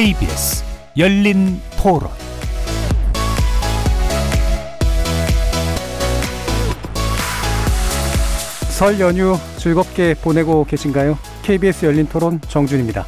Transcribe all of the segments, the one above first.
KBS 열린 토론 설 연휴 즐겁게 보내고 계신가요? KBS 열린 토론 정준입니다.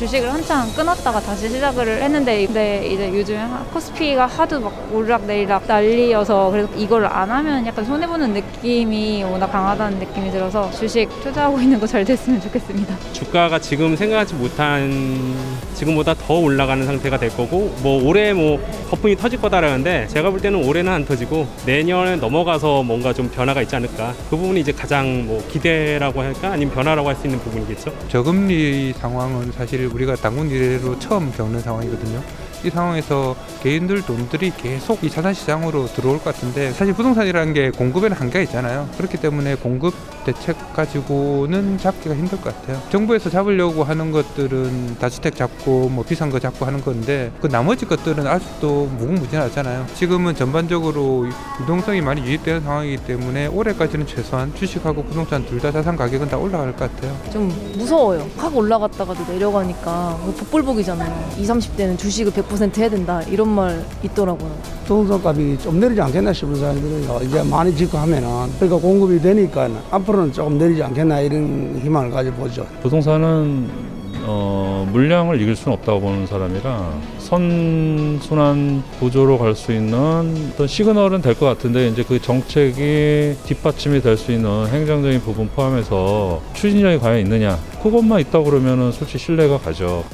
주식을 한창 끊었다가 다시 시작을 했는데 근데 이제 요즘에 코스피가 하도 막 오르락내리락 난리여서 그래서 이걸 안 하면 약간 손해보는 느낌이 워낙 강하다는 느낌이 들어서 주식 투자하고 있는 거 잘 됐으면 좋겠습니다. 주가가 지금 생각하지 못한 지금보다 더 올라가는 상태가 될 거고 뭐 올해 뭐 거품이 터질 거다라는데 제가 볼 때는 올해는 안 터지고 내년에 넘어가서 뭔가 좀 변화가 있지 않을까 그 부분이 이제 가장 뭐 기대라고 할까 아니면 변화라고 할 수 있는 부분이겠죠. 저금리 상황은 사실 우리가 당군 이래로 처음 겪는 상황이거든요. 이 상황에서 개인들 돈들이 계속 이 자산 시장으로 들어올 것 같은데 사실 부동산이라는 게 공급에는 한계가 있잖아요. 그렇기 때문에 공급 대책 가지고는 잡기가 힘들 것 같아요. 정부에서 잡으려고 하는 것들은 다주택 잡고 뭐 비싼 거 잡고 하는 건데 그 나머지 것들은 아직도 무궁무진하잖아요. 지금은 전반적으로 유동성이 많이 유입되는 상황이기 때문에 올해까지는 최소한 주식하고 부동산 둘 다 자산 가격은 다 올라갈 것 같아요. 좀 무서워요. 확 올라갔다가도 내려가니까 뭐 복불복이잖아요. 20, 30대는 주식을 100% 해야 된다 이런 말 있더라고요. 부동산 값이 좀 내리지 않겠나 싶은 사람들은 이제 많이 짓고 하면은 그러니까 공급이 되니까 앞으로는 조금 내리지 않겠나 이런 희망을 가져보죠. 부동산은 어, 물량을 이길 수는 없다고 보는 사람이라 선순환 구조로 갈 수 있는 어떤 시그널은 될 것 같은데 이제 그 정책이 뒷받침이 될 수 있는 행정적인 부분 포함해서 추진력이 과연 있느냐 그것만 있다 그러면은 솔직히 신뢰가 가죠.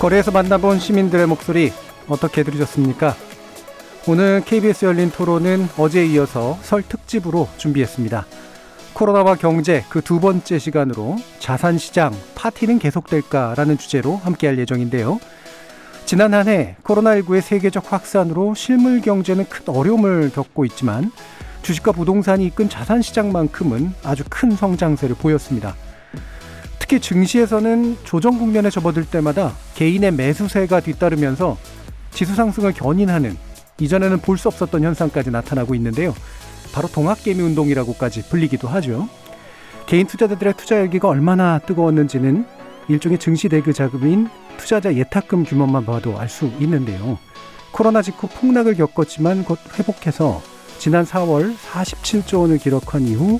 거리에서 만나본 시민들의 목소리 어떻게 들으셨습니까? 오늘 KBS 열린 토론은 어제에 이어서 설 특집으로 준비했습니다. 코로나와 경제 그 두 번째 시간으로 자산 시장 파티는 계속될까라는 주제로 함께할 예정인데요. 지난 한 해 코로나19의 세계적 확산으로 실물 경제는 큰 어려움을 겪고 있지만 주식과 부동산이 이끈 자산 시장만큼은 아주 큰 성장세를 보였습니다. 특히 증시에서는 조정 국면에 접어들 때마다 개인의 매수세가 뒤따르면서 지수 상승을 견인하는 이전에는 볼 수 없었던 현상까지 나타나고 있는데요. 바로 동학개미 운동이라고까지 불리기도 하죠. 개인 투자자들의 투자 열기가 얼마나 뜨거웠는지는 일종의 증시 대그 자금인 투자자 예탁금 규모만 봐도 알 수 있는데요. 코로나 직후 폭락을 겪었지만 곧 회복해서 지난 4월 47조 원을 기록한 이후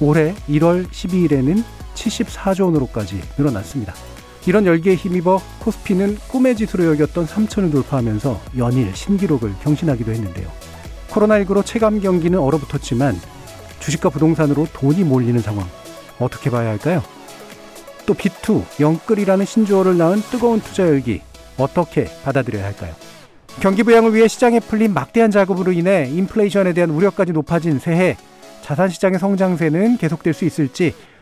올해 1월 12일에는 74조 원으로까지 늘어났습니다. 이런 열기에 힘입어 코스피는 꿈의 지수로 여겼던 3천을 돌파하면서 연일 신기록을 경신하기도 했는데요. 코로나19로 체감 경기는 얼어붙었지만 주식과 부동산으로 돈이 몰리는 상황 어떻게 봐야 할까요? 또 비투, 영끌이라는 신조어를 낳은 뜨거운 투자 열기 어떻게 받아들여야 할까요? 경기 부양을 위해 시장에 풀린 막대한 자금으로 인해 인플레이션에 대한 우려까지 높아진 새해 자산 시장의 성장세는 계속될 수 있을지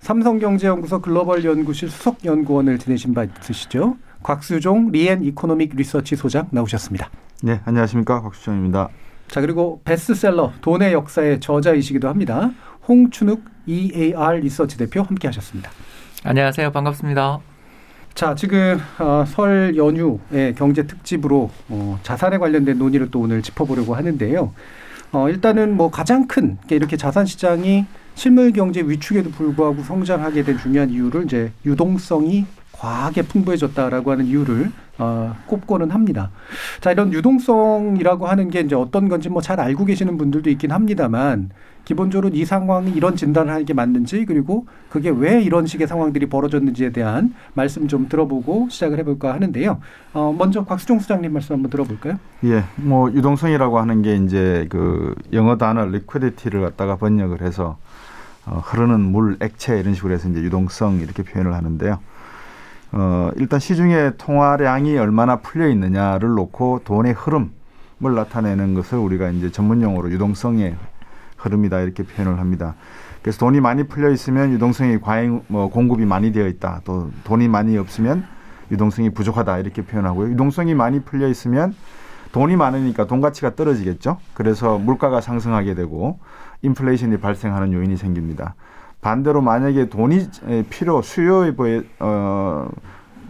삼성경제연구소 글로벌 연구실 수석 연구원을 지내신 바 있으시죠? 곽수종 리엔 이코노믹 리서치 소장 나오셨습니다. 네, 안녕하십니까 곽수종입니다. 자 그리고 베스트셀러 돈의 역사의 저자이시기도 합니다. 홍춘욱 EAR 리서치 대표 함께하셨습니다. 안녕하세요, 반갑습니다. 자 지금 어, 설 연휴의 경제 특집으로 어, 자산에 관련된 논의를 또 오늘 짚어보려고 하는데요. 어, 일단은 뭐 가장 큰 이렇게 자산 시장이 실물 경제 위축에도 불구하고 성장하게 된 중요한 이유를 이제 유동성이 과하게 풍부해졌다라고 하는 이유를 어, 꼽고는 합니다. 자, 이런 유동성이라고 하는 게 이제 어떤 건지 뭐 잘 알고 계시는 분들도 있긴 합니다만 기본적으로 이 상황이 이런 진단을 하는 게 맞는지 그리고 그게 왜 이런 식의 상황들이 벌어졌는지에 대한 말씀 좀 들어보고 시작을 해볼까 하는데요. 어, 먼저 곽수종 수장님 말씀 한번 들어볼까요? 예, 뭐 유동성이라고 하는 게 이제 그 영어 단어 liquidity를 갖다가 번역을 해서 어, 흐르는 물, 액체 이런 식으로 해서 이제 유동성 이렇게 표현을 하는데요. 어, 일단 시중에 통화량이 얼마나 풀려 있느냐를 놓고 돈의 흐름을 나타내는 것을 우리가 이제 전문 용어로 유동성의 흐름이다 이렇게 표현을 합니다. 그래서 돈이 많이 풀려 있으면 유동성이 과잉 뭐 공급이 많이 되어 있다. 또 돈이 많이 없으면 유동성이 부족하다 이렇게 표현하고요. 유동성이 많이 풀려 있으면 돈이 많으니까 돈 가치가 떨어지겠죠. 그래서 물가가 상승하게 되고 인플레이션이 발생하는 요인이 생깁니다. 반대로 만약에 돈이 필요 수요에 비해 어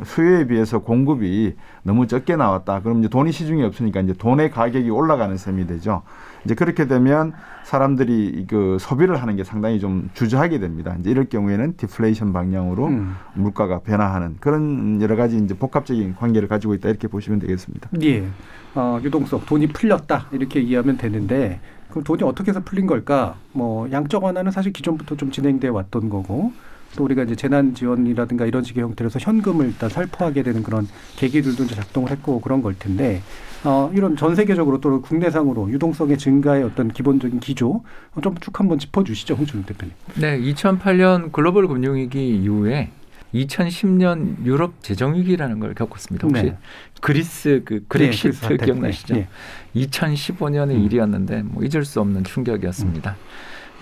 수요에 비해서 공급이 너무 적게 나왔다. 그럼 이제 돈이 시중에 없으니까 이제 돈의 가격이 올라가는 셈이 되죠. 이제 그렇게 되면 사람들이 그 소비를 하는 게 상당히 좀 주저하게 됩니다. 이제 이럴 경우에는 디플레이션 방향으로 음. 물가가 변화하는 그런 여러 가지 이제 복합적인 관계를 가지고 있다 이렇게 보시면 되겠습니다. 예. 어, 유동성 돈이 풀렸다 이렇게 이해하면 되는데 그럼 돈이 어떻게 해서 풀린 걸까? 뭐 양적 완화는 사실 기존부터 좀 진행돼 왔던 거고 또 우리가 이제 재난 지원이라든가 이런 식의 형태로서 현금을 일단 살포하게 되는 그런 계기들도 이제 작동을 했고 그런 걸 텐데 어, 이런 전 세계적으로 또 국내상으로 유동성의 증가의 어떤 기본적인 기조 좀 쭉 한번 짚어주시죠, 홍준욱 대표님. 네, 2008년 글로벌 금융위기 이후에 2010년 유럽 재정 위기라는 걸 겪었습니다. 혹시 네. 그리스 그 그렉시트 네, 기억나시죠? 네. 2015년의 음. 일이었는데 뭐 잊을 수 없는 충격이었습니다.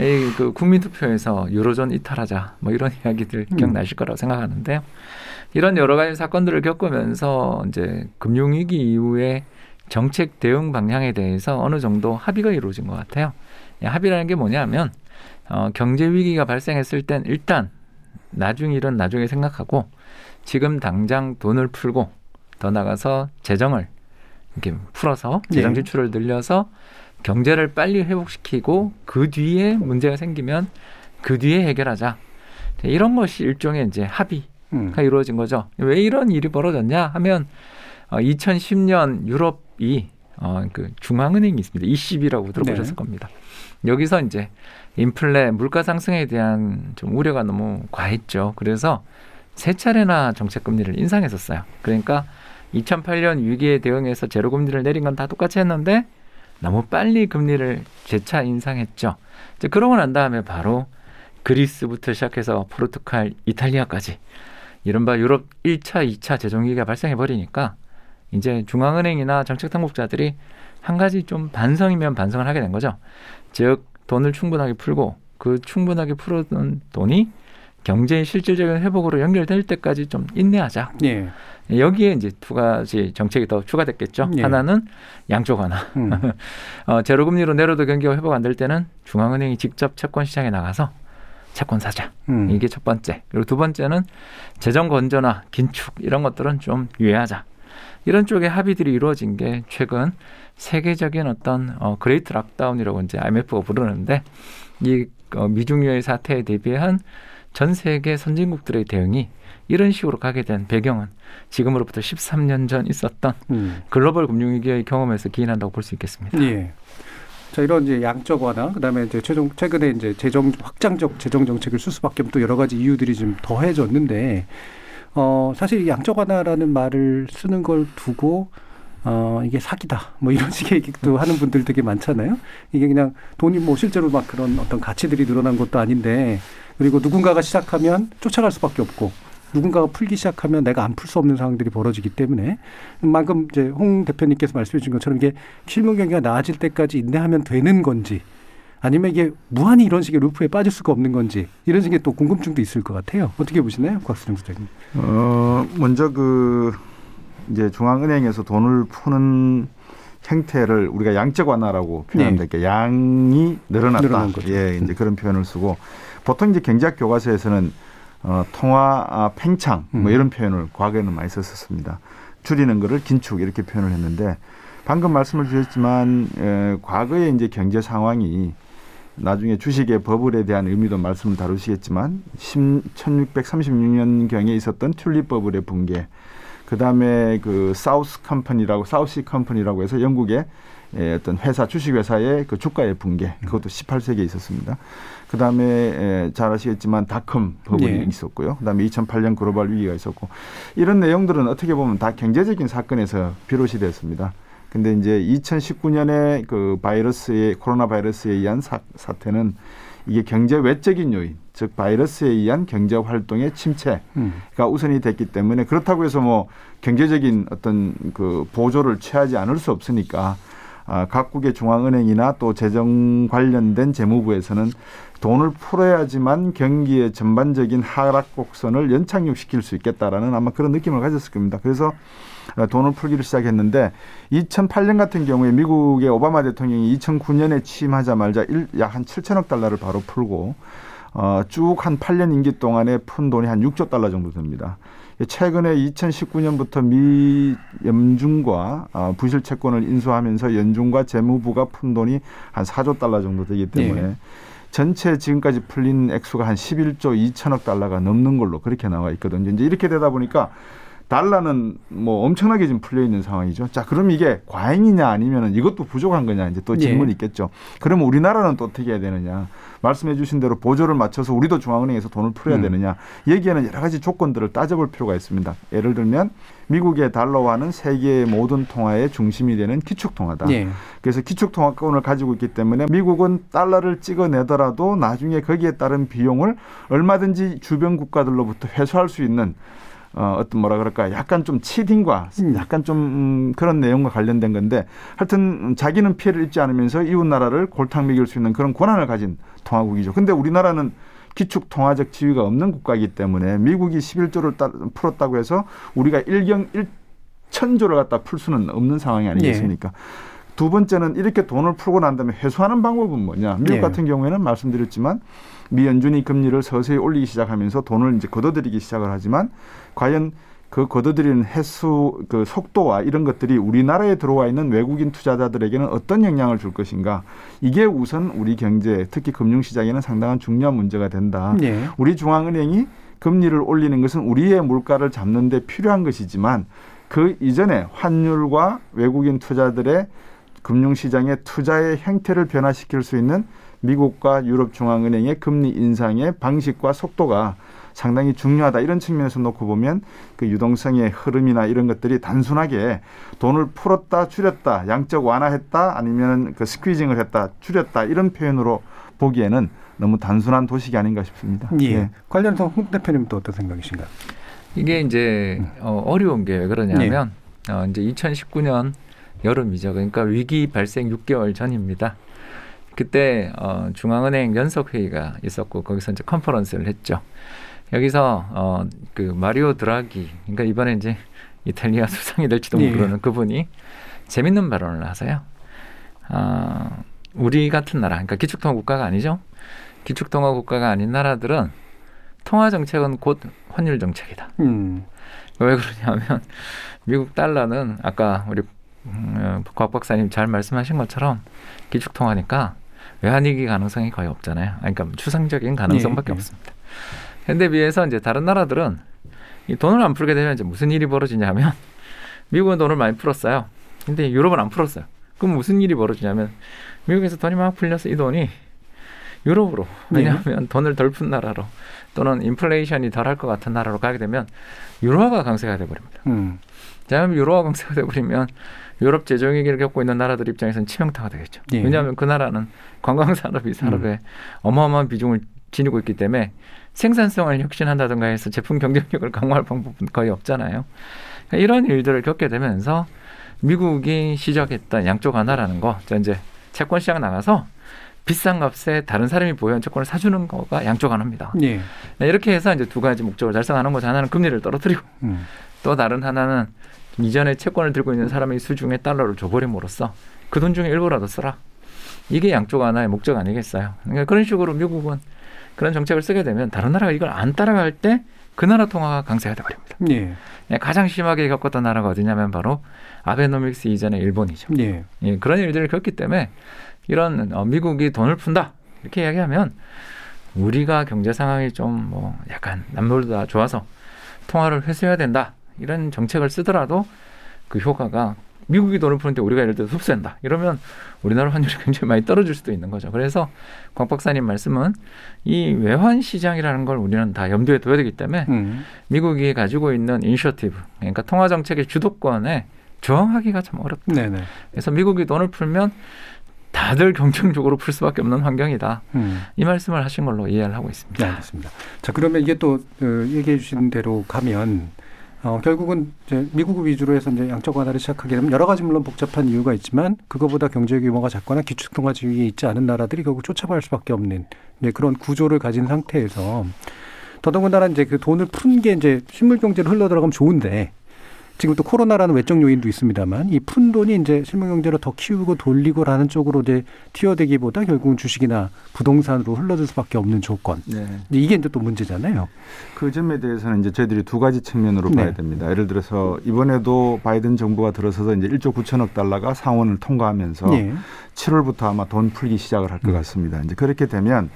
음. 그 국민 투표에서 유로존 이탈하자 뭐 이런 이야기들 음. 기억나실 거라고 생각하는데요. 이런 여러 가지 사건들을 겪으면서 이제 금융 위기 이후에 정책 대응 방향에 대해서 어느 정도 합의가 이루어진 것 같아요. 합의라는 게 뭐냐면 어, 경제 위기가 발생했을 땐 일단 나중 일은 나중에 생각하고 지금 당장 돈을 풀고 더 나가서 재정을 이렇게 풀어서 재정 네. 지출을 늘려서 경제를 빨리 회복시키고 그 뒤에 문제가 생기면 그 뒤에 해결하자. 이런 것이 일종의 이제 합의가 음. 이루어진 거죠. 왜 이런 일이 벌어졌냐 하면 어, 2010년 유럽 이 어, 그 중앙은행이 있습니다. ECB라고 들어보셨을 네. 겁니다. 여기서 이제 인플레, 물가 상승에 대한 좀 우려가 너무 과했죠. 그래서 세 차례나 정책 금리를 인상했었어요. 그러니까 2008년 위기에 대응해서 제로 금리를 내린 건 다 똑같이 했는데 너무 빨리 금리를 재차 인상했죠. 이제 그러고 난 다음에 바로 그리스부터 시작해서 포르투갈, 이탈리아까지 이른바 유럽 1차, 2차 재정위기가 발생해 버리니까 이제 중앙은행이나 정책 당국자들이 한 가지 좀 반성이면 반성을 하게 된 거죠. 즉 돈을 충분하게 풀고 그 충분하게 풀어둔 돈이 경제의 실질적인 회복으로 연결될 때까지 좀 인내하자. 예. 여기에 이제 두 가지 정책이 더 추가됐겠죠. 예. 하나는 양쪽 하나. 음. 어, 제로금리로 내려도 경기가 회복 안 될 때는 중앙은행이 직접 채권 시장에 나가서 채권 사자. 음. 이게 첫 번째. 그리고 두 번째는 재정 건전화, 긴축 이런 것들은 좀 유예하자. 이런 쪽의 합의들이 이루어진 게 최근 세계적인 어떤 어, Great Lockdown이라고 이제 IMF가 부르는데 이 어, 미증유의 사태에 대비한 전 세계 선진국들의 대응이 이런 식으로 가게 된 배경은 지금으로부터 13년 전 있었던 음. 글로벌 금융위기의 경험에서 기인한다고 볼 수 있겠습니다. 예. 자 이런 이제 양적 완화 그다음에 이제 최종 최근에 이제 재정 확장적 재정 정책을 쓸 수밖에 없는 또 여러 가지 이유들이 좀 더해졌는데 어 사실 양적 완화라는 말을 쓰는 걸 두고 어, 이게 사기다. 뭐 이런 식의 얘기도 하는 분들 되게 많잖아요. 이게 그냥 돈이 뭐 실제로 막 그런 어떤 가치들이 늘어난 것도 아닌데 그리고 누군가가 시작하면 쫓아갈 수밖에 없고 누군가가 풀기 시작하면 내가 안 풀 수 없는 상황들이 벌어지기 때문에 방금 이제 홍 대표님께서 말씀해 주신 것처럼 이게 실물 경기가 나아질 때까지 인내하면 되는 건지 아니면 이게 무한히 이런 식의 루프에 빠질 수가 없는 건지 이런 식의 또 궁금증도 있을 것 같아요. 어떻게 보시나요, 곽수정 수장님? 어 먼저 그 이제 중앙은행에서 돈을 푸는 형태를 우리가 양적 완화라고 표현하면 네. 양이 늘어났다. 예, 이제 음. 그런 표현을 쓰고 보통 이제 경제학 교과서에서는 어, 통화 아, 팽창 뭐 음. 이런 표현을 과거에는 많이 썼었습니다. 줄이는 거를 긴축 이렇게 표현을 했는데 방금 말씀을 주셨지만 에, 과거에 이제 경제 상황이 나중에 주식의 버블에 대한 의미도 말씀을 다루시겠지만 1636년경에 있었던 튤립 버블의 붕괴 그다음에 그 사우스 컴퍼니라고 사우시 컴퍼니라고 해서 영국의 예, 어떤 회사 주식 회사의 그 주가의 붕괴 그것도 18세기에 있었습니다. 그다음에 예, 잘 아시겠지만 닷컴 버블이 네. 있었고요. 그다음에 2008년 글로벌 위기가 있었고 이런 내용들은 어떻게 보면 다 경제적인 사건에서 비롯이 됐습니다. 근데 이제 2019년에 그 바이러스의 코로나 바이러스에 의한 사, 사태는 이게 경제 외적인 요인, 즉 바이러스에 의한 경제 활동의 침체가 음. 우선이 됐기 때문에 그렇다고 해서 뭐 경제적인 어떤 그 보조를 취하지 않을 수 없으니까 아, 각국의 중앙은행이나 또 재정 관련된 재무부에서는 돈을 풀어야지만 경기의 전반적인 하락 곡선을 연착륙시킬 수 있겠다라는 아마 그런 느낌을 가졌을 겁니다. 그래서 어, 돈을 풀기를 시작했는데 2008년 같은 경우에 미국의 오바마 대통령이 2009년에 취임하자마자 약 한 7천억 달러를 바로 풀고 어, 쭉 한 8년 임기 동안에 푼 돈이 한 6조 달러 정도 됩니다. 최근에 2019년부터 미 연준과 어, 부실 채권을 인수하면서 연준과 재무부가 푼 돈이 한 4조 달러 정도 되기 때문에 네. 전체 지금까지 풀린 액수가 한 11조 2천억 달러가 넘는 걸로 그렇게 나와 있거든요. 이제 이렇게 되다 보니까 달러는 뭐 엄청나게 지금 풀려 있는 상황이죠. 자, 그럼 이게 과잉이냐 아니면은 이것도 부족한 거냐 이제 또 질문이 예. 있겠죠. 그러면 우리나라는 또 어떻게 해야 되느냐? 말씀해 주신 대로 보조를 맞춰서 우리도 중앙은행에서 돈을 풀어야 음. 되느냐? 여기에는 여러 가지 조건들을 따져볼 필요가 있습니다. 예를 들면 미국의 달러화는 세계의 모든 통화의 중심이 되는 기축 통화다. 예. 그래서 기축 통화권을 가지고 있기 때문에 미국은 달러를 찍어내더라도 나중에 거기에 따른 비용을 얼마든지 주변 국가들로부터 회수할 수 있는 어, 어떤 뭐라 그럴까 약간 좀 치딩과 약간 좀 음, 그런 내용과 관련된 건데 하여튼 자기는 피해를 입지 않으면서 이웃 나라를 골탕 먹일 수 있는 그런 권한을 가진 통화국이죠. 근데 우리나라는 기축 통화적 지위가 없는 국가이기 때문에 미국이 11조를 따, 풀었다고 해서 우리가 일경 1천조를 갖다 풀 수는 없는 상황이 아니겠습니까? 두 번째는 이렇게 돈을 풀고 난 다음에 회수하는 방법은 뭐냐? 미국 예. 같은 경우에는 말씀드렸지만 미 연준이 금리를 서서히 올리기 시작하면서 돈을 이제 걷어들이기 시작을 하지만 과연 그 걷어들이는 횟수 그 속도와 이런 것들이 우리나라에 들어와 있는 외국인 투자자들에게는 어떤 영향을 줄 것인가 이게 우선 우리 경제 특히 금융시장에는 상당한 중요한 문제가 된다. 예. 우리 중앙은행이 금리를 올리는 것은 우리의 물가를 잡는 데 필요한 것이지만 그 이전에 환율과 외국인 투자들의 금융시장의 투자의 형태를 변화시킬 수 있는 미국과 유럽 중앙은행의 금리 인상의 방식과 속도가 상당히 중요하다 이런 측면에서 놓고 보면 그 유동성의 흐름이나 이런 것들이 단순하게 돈을 풀었다 줄였다 양적 완화했다 아니면 그 스퀴징을 했다 줄였다 이런 표현으로 보기에는 너무 단순한 도식이 아닌가 싶습니다. 예. 네. 관련해서 홍 대표님 또 어떤 생각이신가요? 이게 이제 어, 어려운 게 왜 그러냐면 네. 어, 이제 2019년 여름이죠. 그러니까 위기 발생 6개월 전입니다. 그때 어, 중앙은행 연석 회의가 있었고 거기서 이제 컨퍼런스를 했죠. 여기서 어, 그 마리오 드라기 그러니까 이번에 이제 이탈리아 수상이 될지도 예. 모르는 그분이 재밌는 발언을 하세요. 아, 우리 같은 나라, 그러니까 기축통화 국가가 아니죠. 기축통화 국가가 아닌 나라들은 통화 정책은 곧 환율 정책이다. 음. 왜 그러냐면 미국 달러는 아까 우리 음, 곽 박사님 잘 말씀하신 것처럼 기축 통화니까 외환위기 가능성이 거의 없잖아요. 그러니까 추상적인 가능성밖에 예, 예. 없습니다. 현대 비해서 이제 다른 나라들은 이 돈을 안 풀게 되면 이제 무슨 일이 벌어지냐면 미국은 돈을 많이 풀었어요. 근데 유럽은 안 풀었어요. 그럼 무슨 일이 벌어지냐면 미국에서 돈이 막 풀려서 이 돈이 유럽으로 네. 왜냐하면 돈을 덜 푼 나라로 또는 인플레이션이 덜 할 것 같은 나라로 가게 되면 유로화가 강세가 돼버립니다. 음. 자, 그럼 유로화 강세가 돼버리면 유럽 재정 위기를 겪고 있는 나라들 입장에서는 치명타가 되겠죠. 예. 왜냐하면 그 나라는 관광 산업이 산업에 어마어마한 비중을 지니고 있기 때문에 생산성을 혁신한다든가 해서 제품 경쟁력을 강화할 방법은 거의 없잖아요. 그러니까 이런 일들을 겪게 되면서 미국이 시작했던 양쪽 하나라는 거, 자, 이제 채권 시장 나가서 비싼 값에 다른 사람이 보유한 채권을 사주는 거가 양쪽 하나입니다. 예. 네, 이렇게 해서 이제 두 가지 목적을 달성하는 거죠. 하나는 금리를 떨어뜨리고 음. 또 다른 하나는 이전에 채권을 들고 있는 사람의 수중에 달러를 줘버림으로써 그 돈 중에 일부라도 쓰라. 이게 양쪽 하나의 목적 아니겠어요. 그러니까 그런 식으로 미국은 그런 정책을 쓰게 되면 다른 나라가 이걸 안 따라갈 때 그 나라 통화가 강세가 돼버립니다. 예. 네, 가장 심하게 겪었던 나라가 어디냐면 바로 아베노믹스 이전의 일본이죠. 예. 예, 그런 일들을 겪기 때문에 이런 어, 미국이 돈을 푼다. 이렇게 이야기하면 우리가 경제 상황이 좀 뭐 약간 남들보다 좋아서 통화를 회수해야 된다 이런 정책을 쓰더라도 그 효과가 미국이 돈을 푸는데 우리가 예를 들어 흡수한다 이러면 우리나라 환율이 굉장히 많이 떨어질 수도 있는 거죠. 그래서 곽 박사님 말씀은 이 외환 시장이라는 걸 우리는 다 염두에 둬야 되기 때문에 음. 미국이 가지고 있는 인셔티브 그러니까 통화 정책의 주도권에 저항하기가 참 어렵다. 네네. 그래서 미국이 돈을 풀면 다들 경쟁적으로 풀 수밖에 없는 환경이다. 음. 이 말씀을 하신 걸로 이해를 하고 있습니다. 네, 알겠습니다. 자, 그러면 이게 또 어, 얘기해 주신 대로 가면 어, 결국은 이제 미국 위주로 해서 이제 양적 완화를 시작하게 되면 여러 가지 물론 복잡한 이유가 있지만 그거보다 경제 규모가 작거나 기축통화 지위에 있지 않은 나라들이 결국 쫓아갈 수밖에 없는 네, 그런 구조를 가진 상태에서 더더군다나 이제 그 돈을 푼 게 이제 실물 경제로 흘러 들어가면 좋은데 지금 또 코로나라는 외적 요인도 있습니다만 이 푼 돈이 이제 실물 경제를 더 키우고 돌리고라는 쪽으로 이제 튀어대기보다 결국은 주식이나 부동산으로 흘러들 수밖에 없는 조건. 네. 이게 이제 또 문제잖아요. 그 점에 대해서는 이제 저희들이 두 가지 측면으로 네. 봐야 됩니다. 예를 들어서 이번에도 바이든 정부가 들어서서 이제 1조 9천억 달러가 상원을 통과하면서 네. 7월부터 아마 돈 풀기 시작을 할것 음. 같습니다. 이제 그렇게 되면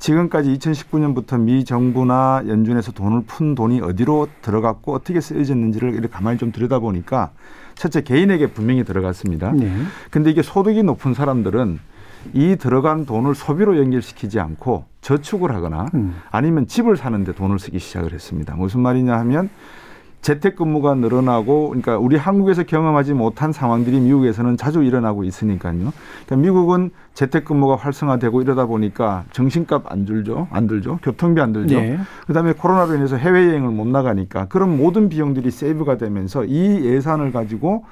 지금까지 2019년부터 미 정부나 연준에서 돈을 푼 돈이 어디로 들어갔고 어떻게 쓰여졌는지를 이렇게 가만히 좀 들여다보니까 첫째 개인에게 분명히 들어갔습니다. 네. 근데 이게 소득이 높은 사람들은 이 들어간 돈을 소비로 연결시키지 않고 저축을 하거나 음. 아니면 집을 사는데 돈을 쓰기 시작을 했습니다. 무슨 말이냐 하면 재택근무가 늘어나고 그러니까 우리 한국에서 경험하지 못한 상황들이 미국에서는 자주 일어나고 있으니까요. 그러니까 미국은 재택근무가 활성화되고 이러다 보니까 정신값 안 들죠, 안 들죠, 교통비 안 들죠. 네. 그다음에 코로나로 인해서 해외 여행을 못 나가니까 그런 모든 비용들이 세이브가 되면서 이 예산을 가지고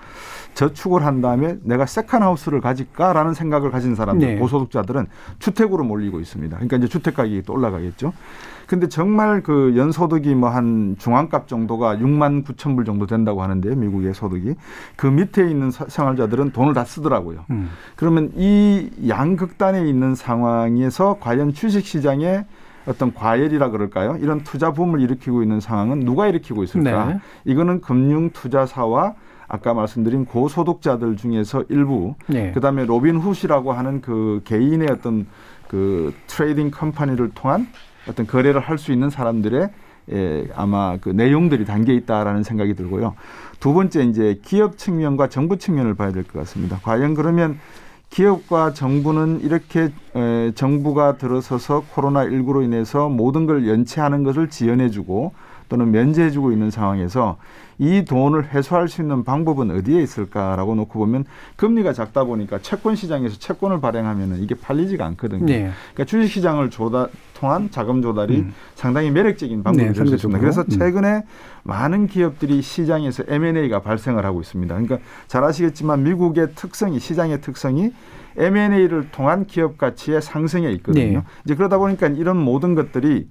저축을 한 다음에 내가 세컨하우스를 가질까라는 생각을 가진 사람들 네. 고소득자들은 주택으로 몰리고 있습니다. 그러니까 이제 주택 가격이 또 올라가겠죠. 근데 정말 그 연소득이 뭐 한 중앙값 정도가 6만 9천 불 정도 된다고 하는데요. 미국의 소득이. 그 밑에 있는 생활자들은 돈을 다 쓰더라고요. 음. 그러면 이 양극단에 있는 상황에서 과연 주식 시장에 어떤 과열이라 그럴까요? 이런 투자 붐을 일으키고 있는 상황은 누가 일으키고 있을까? 네. 이거는 금융 투자사와 아까 말씀드린 고소득자들 중에서 일부, 네. 그다음에 로빈 훗이라고 하는 그 개인의 어떤 그 trading company를 통한 어떤 거래를 할 수 있는 사람들의 예, 아마 그 내용들이 담겨 있다라는 생각이 들고요. 두 번째 이제 기업 측면과 정부 측면을 봐야 될 것 같습니다. 과연 그러면 기업과 정부는 이렇게 에, 정부가 들어서서 코로나 19로 인해서 모든 걸 연체하는 것을 지연해주고 또는 면제해주고 있는 상황에서 이 돈을 회수할 수 있는 방법은 어디에 있을까라고 놓고 보면 금리가 작다 보니까 채권 시장에서 채권을 발행하면은 이게 팔리지가 않거든요. 네. 그러니까 주식 시장을 조다 통한 자금 조달이 음. 상당히 매력적인 방법이 네, 될수 그래서 음. 최근에 음. 많은 기업들이 시장에서 M&A가 발생을 하고 있습니다. 그러니까 잘 아시겠지만 미국의 특성이 시장의 특성이 M&A를 통한 기업 가치의 상승에 있거든요. 네. 이제 그러다 보니까 이런 모든 것들이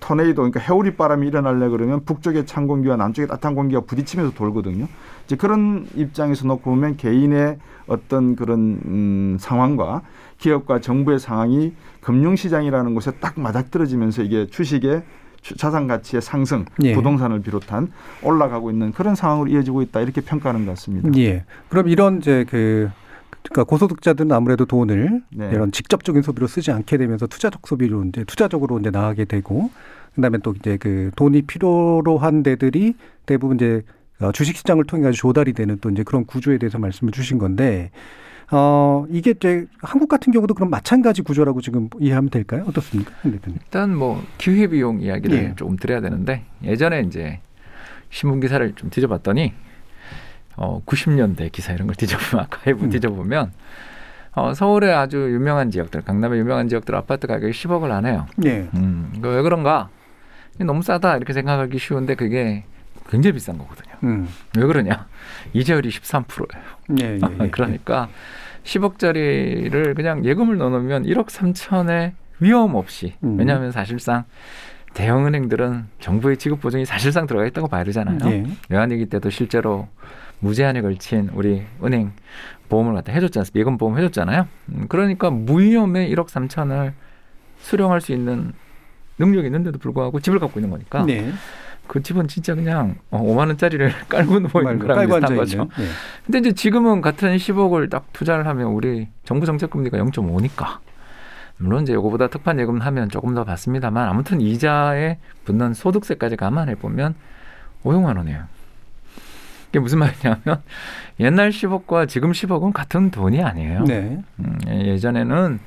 토네이도 그러니까 해오리 바람이 일어나려 그러면 북쪽의 찬 공기와 남쪽의 따뜻한 공기가 부딪히면서 돌거든요. 이제 그런 입장에서 놓고 보면 개인의 어떤 그런 음, 상황과 기업과 정부의 상황이 금융시장이라는 곳에 딱 맞아떨어지면서 이게 주식의 자산 가치의 상승, 예. 부동산을 비롯한 올라가고 있는 그런 상황으로 이어지고 있다 이렇게 평가하는 것 같습니다. 예. 그럼 이런 이제 그 그러니까 고소득자들은 아무래도 돈을 네. 이런 직접적인 소비로 쓰지 않게 되면서 투자적 소비로 이제 투자적으로 이제 나가게 되고 그다음에 또 이제 그 돈이 필요로 한 데들이 대부분 이제 어, 주식 시장을 통해 가지고 조달이 되는 또 이제 그런 구조에 대해서 말씀을 주신 건데 어, 이게 이제 한국 같은 경우도 그럼 마찬가지 구조라고 지금 이해하면 될까요? 어떻습니까? 일단 뭐 기회비용 이야기를 예. 조금 드려야 되는데 예전에 이제 신문 기사를 좀 뒤져봤더니 어, 90년대 기사 이런 걸 뒤져보면 아카이브 음. 뒤져보면 어, 서울의 아주 유명한 지역들, 강남의 유명한 지역들 아파트 가격이 10억을 안 해요. 네. 음, 왜 그런가? 너무 싸다 이렇게 생각하기 쉬운데 그게 굉장히 비싼 거거든요. 음. 왜 그러냐? 이자율이 13%예요. 예, 예, 예. 그러니까 10억짜리를 그냥 예금을 넣어놓으면 1억 3천에 위험 없이 음. 왜냐하면 사실상 대형 은행들은 정부의 지급 보증이 사실상 들어가 있다고 봐야 되잖아요. 예. 외환위기 때도 실제로 무제한에 걸친 우리 은행 보험을 갖다 해줬지 않습니까? 예금 보험 해줬잖아요. 음, 그러니까 무위험에 1억 3천을 수령할 수 있는 능력이 있는데도 불구하고 집을 갖고 있는 거니까 네. 그 집은 진짜 그냥 어, 5만 원짜리를 깔고 누워 있는 거랑 비슷한 거죠. 네. 근데 이제 지금은 같은 10억을 딱 투자를 하면 우리 정부 정책 금리가 0.5니까 물론 이제 요거보다 특판 예금 하면 조금 더 받습니다만 아무튼 이자에 붙는 소득세까지 감안해 보면 500만 원이에요. 이게 무슨 말이냐면 옛날 10억과 지금 10억은 같은 돈이 아니에요. 네. 음, 예전에는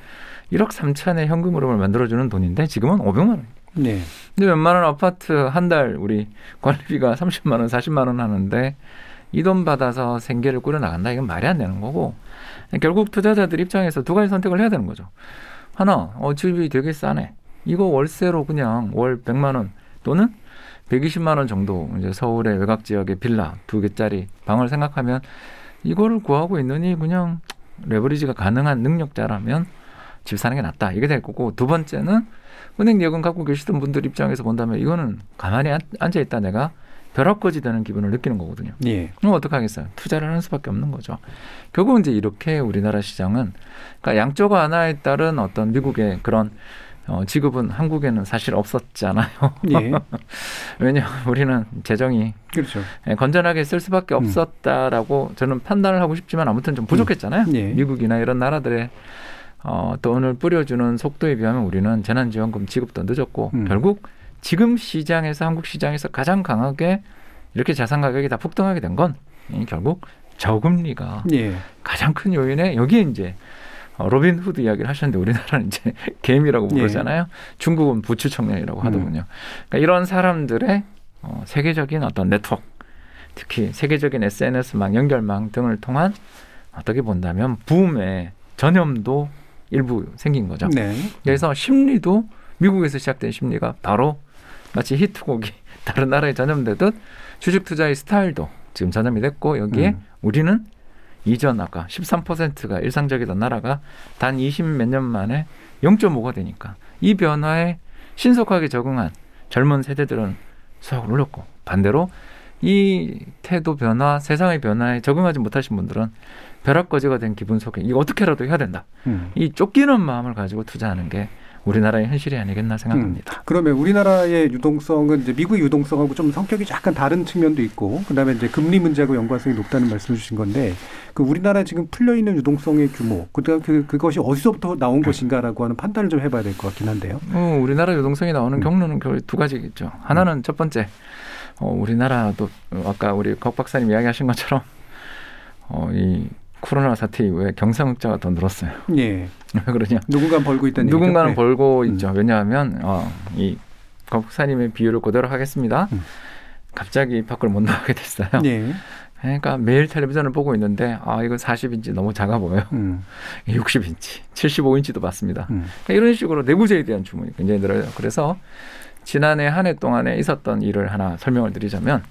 1억 3천의 현금으로 만들어주는 돈인데 지금은 500만 원. 네. 근데 웬만한 아파트 한 달 우리 관리비가 30만 원, 40만 원 하는데 이 돈 받아서 생계를 꾸려 나간다 이건 말이 안 되는 거고 결국 투자자들 입장에서 두 가지 선택을 해야 되는 거죠. 하나, 어 집이 되게 싸네. 이거 월세로 그냥 월 100만 원 또는 120만 원 정도 이제 서울의 외곽 지역의 빌라 두 개짜리 방을 생각하면 이거를 구하고 있느니 그냥 레버리지가 가능한 능력자라면 집 사는 게 낫다. 이게 될 거고 두 번째는 은행 예금 갖고 계시던 분들 입장에서 본다면 이거는 가만히 앉아 있다 내가 벼락거지 되는 기분을 느끼는 거거든요. 예. 그럼 어떡하겠어요? 투자를 하는 수밖에 없는 거죠. 결국 이제 이렇게 우리나라 시장은 그러니까 양쪽 하나에 따른 어떤 미국의 그런 어, 지급은 한국에는 사실 없었잖아요. 예. 왜냐 우리는 재정이 그렇죠. 예, 건전하게 쓸 수밖에 음. 없었다라고 저는 판단을 하고 싶지만 아무튼 좀 부족했잖아요. 음. 예. 미국이나 이런 나라들의 어, 돈을 뿌려주는 속도에 비하면 우리는 재난지원금 지급도 늦었고 음. 결국 지금 시장에서 한국 시장에서 가장 강하게 이렇게 자산 가격이 다 폭등하게 된 건 결국 저금리가 예. 가장 큰 요인에 여기에 이제 어, 로빈 후드 이야기를 하셨는데 우리나라는 이제 개미라고 예. 부르잖아요. 중국은 부추 청년이라고 음. 하더군요. 그러니까 이런 사람들의 어, 세계적인 어떤 네트워크, 특히 세계적인 SNS망, 연결망 등을 통한 어떻게 본다면 붐의 전염도 일부 생긴 거죠. 네. 그래서 심리도 미국에서 시작된 심리가 바로 마치 히트곡이 다른 나라에 전염되듯 주식 투자의 스타일도 지금 전염이 됐고 여기에 음. 우리는 이전 아까 13%가 일상적이던 나라가 단 20 몇 년 만에 0.5가 되니까 이 변화에 신속하게 적응한 젊은 세대들은 수학을 올렸고 반대로 이 태도 변화, 세상의 변화에 적응하지 못하신 분들은 벼락거지가 된 기분 속에 이거 어떻게라도 해야 된다. 음. 이 쫓기는 마음을 가지고 투자하는 게 우리나라의 현실이 아니겠나 생각합니다. 음. 그러면 우리나라의 유동성은 이제 미국의 유동성하고 좀 성격이 약간 다른 측면도 있고 그다음에 이제 금리 문제하고 연관성이 높다는 말씀을 주신 건데 그 우리나라 지금 풀려 있는 유동성의 규모 그다음 그 그것이 어디서부터 나온 것인가라고 하는 판단을 좀 해봐야 될 것 같긴 한데요. 어, 우리나라 유동성이 나오는 음. 경로는 두 가지겠죠. 하나는 첫 번째, 어, 우리나라도 어, 아까 우리 곽 박사님 이야기하신 것처럼 어, 이 코로나 사태 이후에 경상 흑자가 더 늘었어요. 예. 왜 그러냐? 누군가 벌고 있다는 누군가는 얘기죠? 네. 벌고 있죠. 왜냐하면 어, 이곽 박사님의 비유를 그대로 하겠습니다. 음. 갑자기 밖을 못 나가게 됐어요. 예. 그러니까 매일 텔레비전을 보고 있는데 아 이거 40인치 너무 작아 보여요. 음. 60인치, 75인치도 봤습니다. 음. 그러니까 이런 식으로 내구재에 대한 주문이 굉장히 늘어요. 그래서 지난해 한 해 동안에 있었던 일을 하나 설명을 드리자면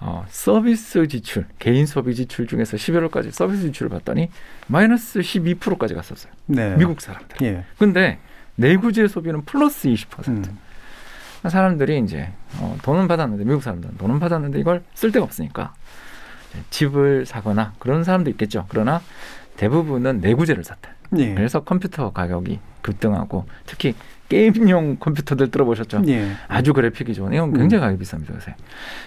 어, 서비스 지출, 개인 소비 지출 중에서 11월까지 서비스 지출을 봤더니 마이너스 12%까지 갔었어요. 네. 미국 사람들. 예. 근데 내구재 소비는 플러스 20%. 음. 사람들이 이제 어, 돈은 받았는데 미국 사람들은 돈은 받았는데 이걸 쓸 데가 없으니까 집을 사거나 그런 사람도 있겠죠. 그러나 대부분은 내구재를 샀다. 예. 그래서 컴퓨터 가격이 급등하고 특히 게임용 컴퓨터들 들어보셨죠? 예. 아주 그래픽이 좋은 이건 굉장히 가격이 비쌉니다 요새.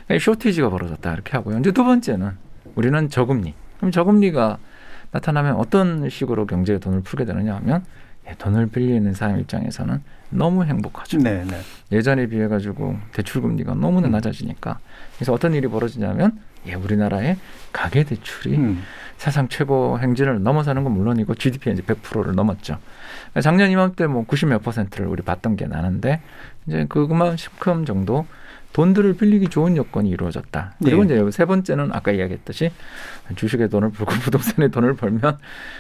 그러니까 쇼티지가 벌어졌다 이렇게 하고요. 이제 두 번째는 우리는 저금리. 그럼 저금리가 나타나면 어떤 식으로 경제에 돈을 풀게 되느냐 하면 예, 돈을 빌리는 사람 입장에서는 너무 행복하죠. 네, 네. 예전에 비해 가지고 대출 금리가 너무나 음. 낮아지니까 그래서 어떤 일이 벌어지냐면 예, 우리나라의 가계 대출이 음. 사상 최고 행진을 넘어서는 건 물론이고 GDP가 이제 100%를 넘었죠. 작년 이맘때 뭐 90몇 퍼센트를 우리 봤던 게 나는데 이제 그만큼 정도 돈들을 빌리기 좋은 여건이 이루어졌다. 그리고 네. 이제 세 번째는 아까 이야기했듯이 주식에 돈을 벌고 부동산에 돈을 벌면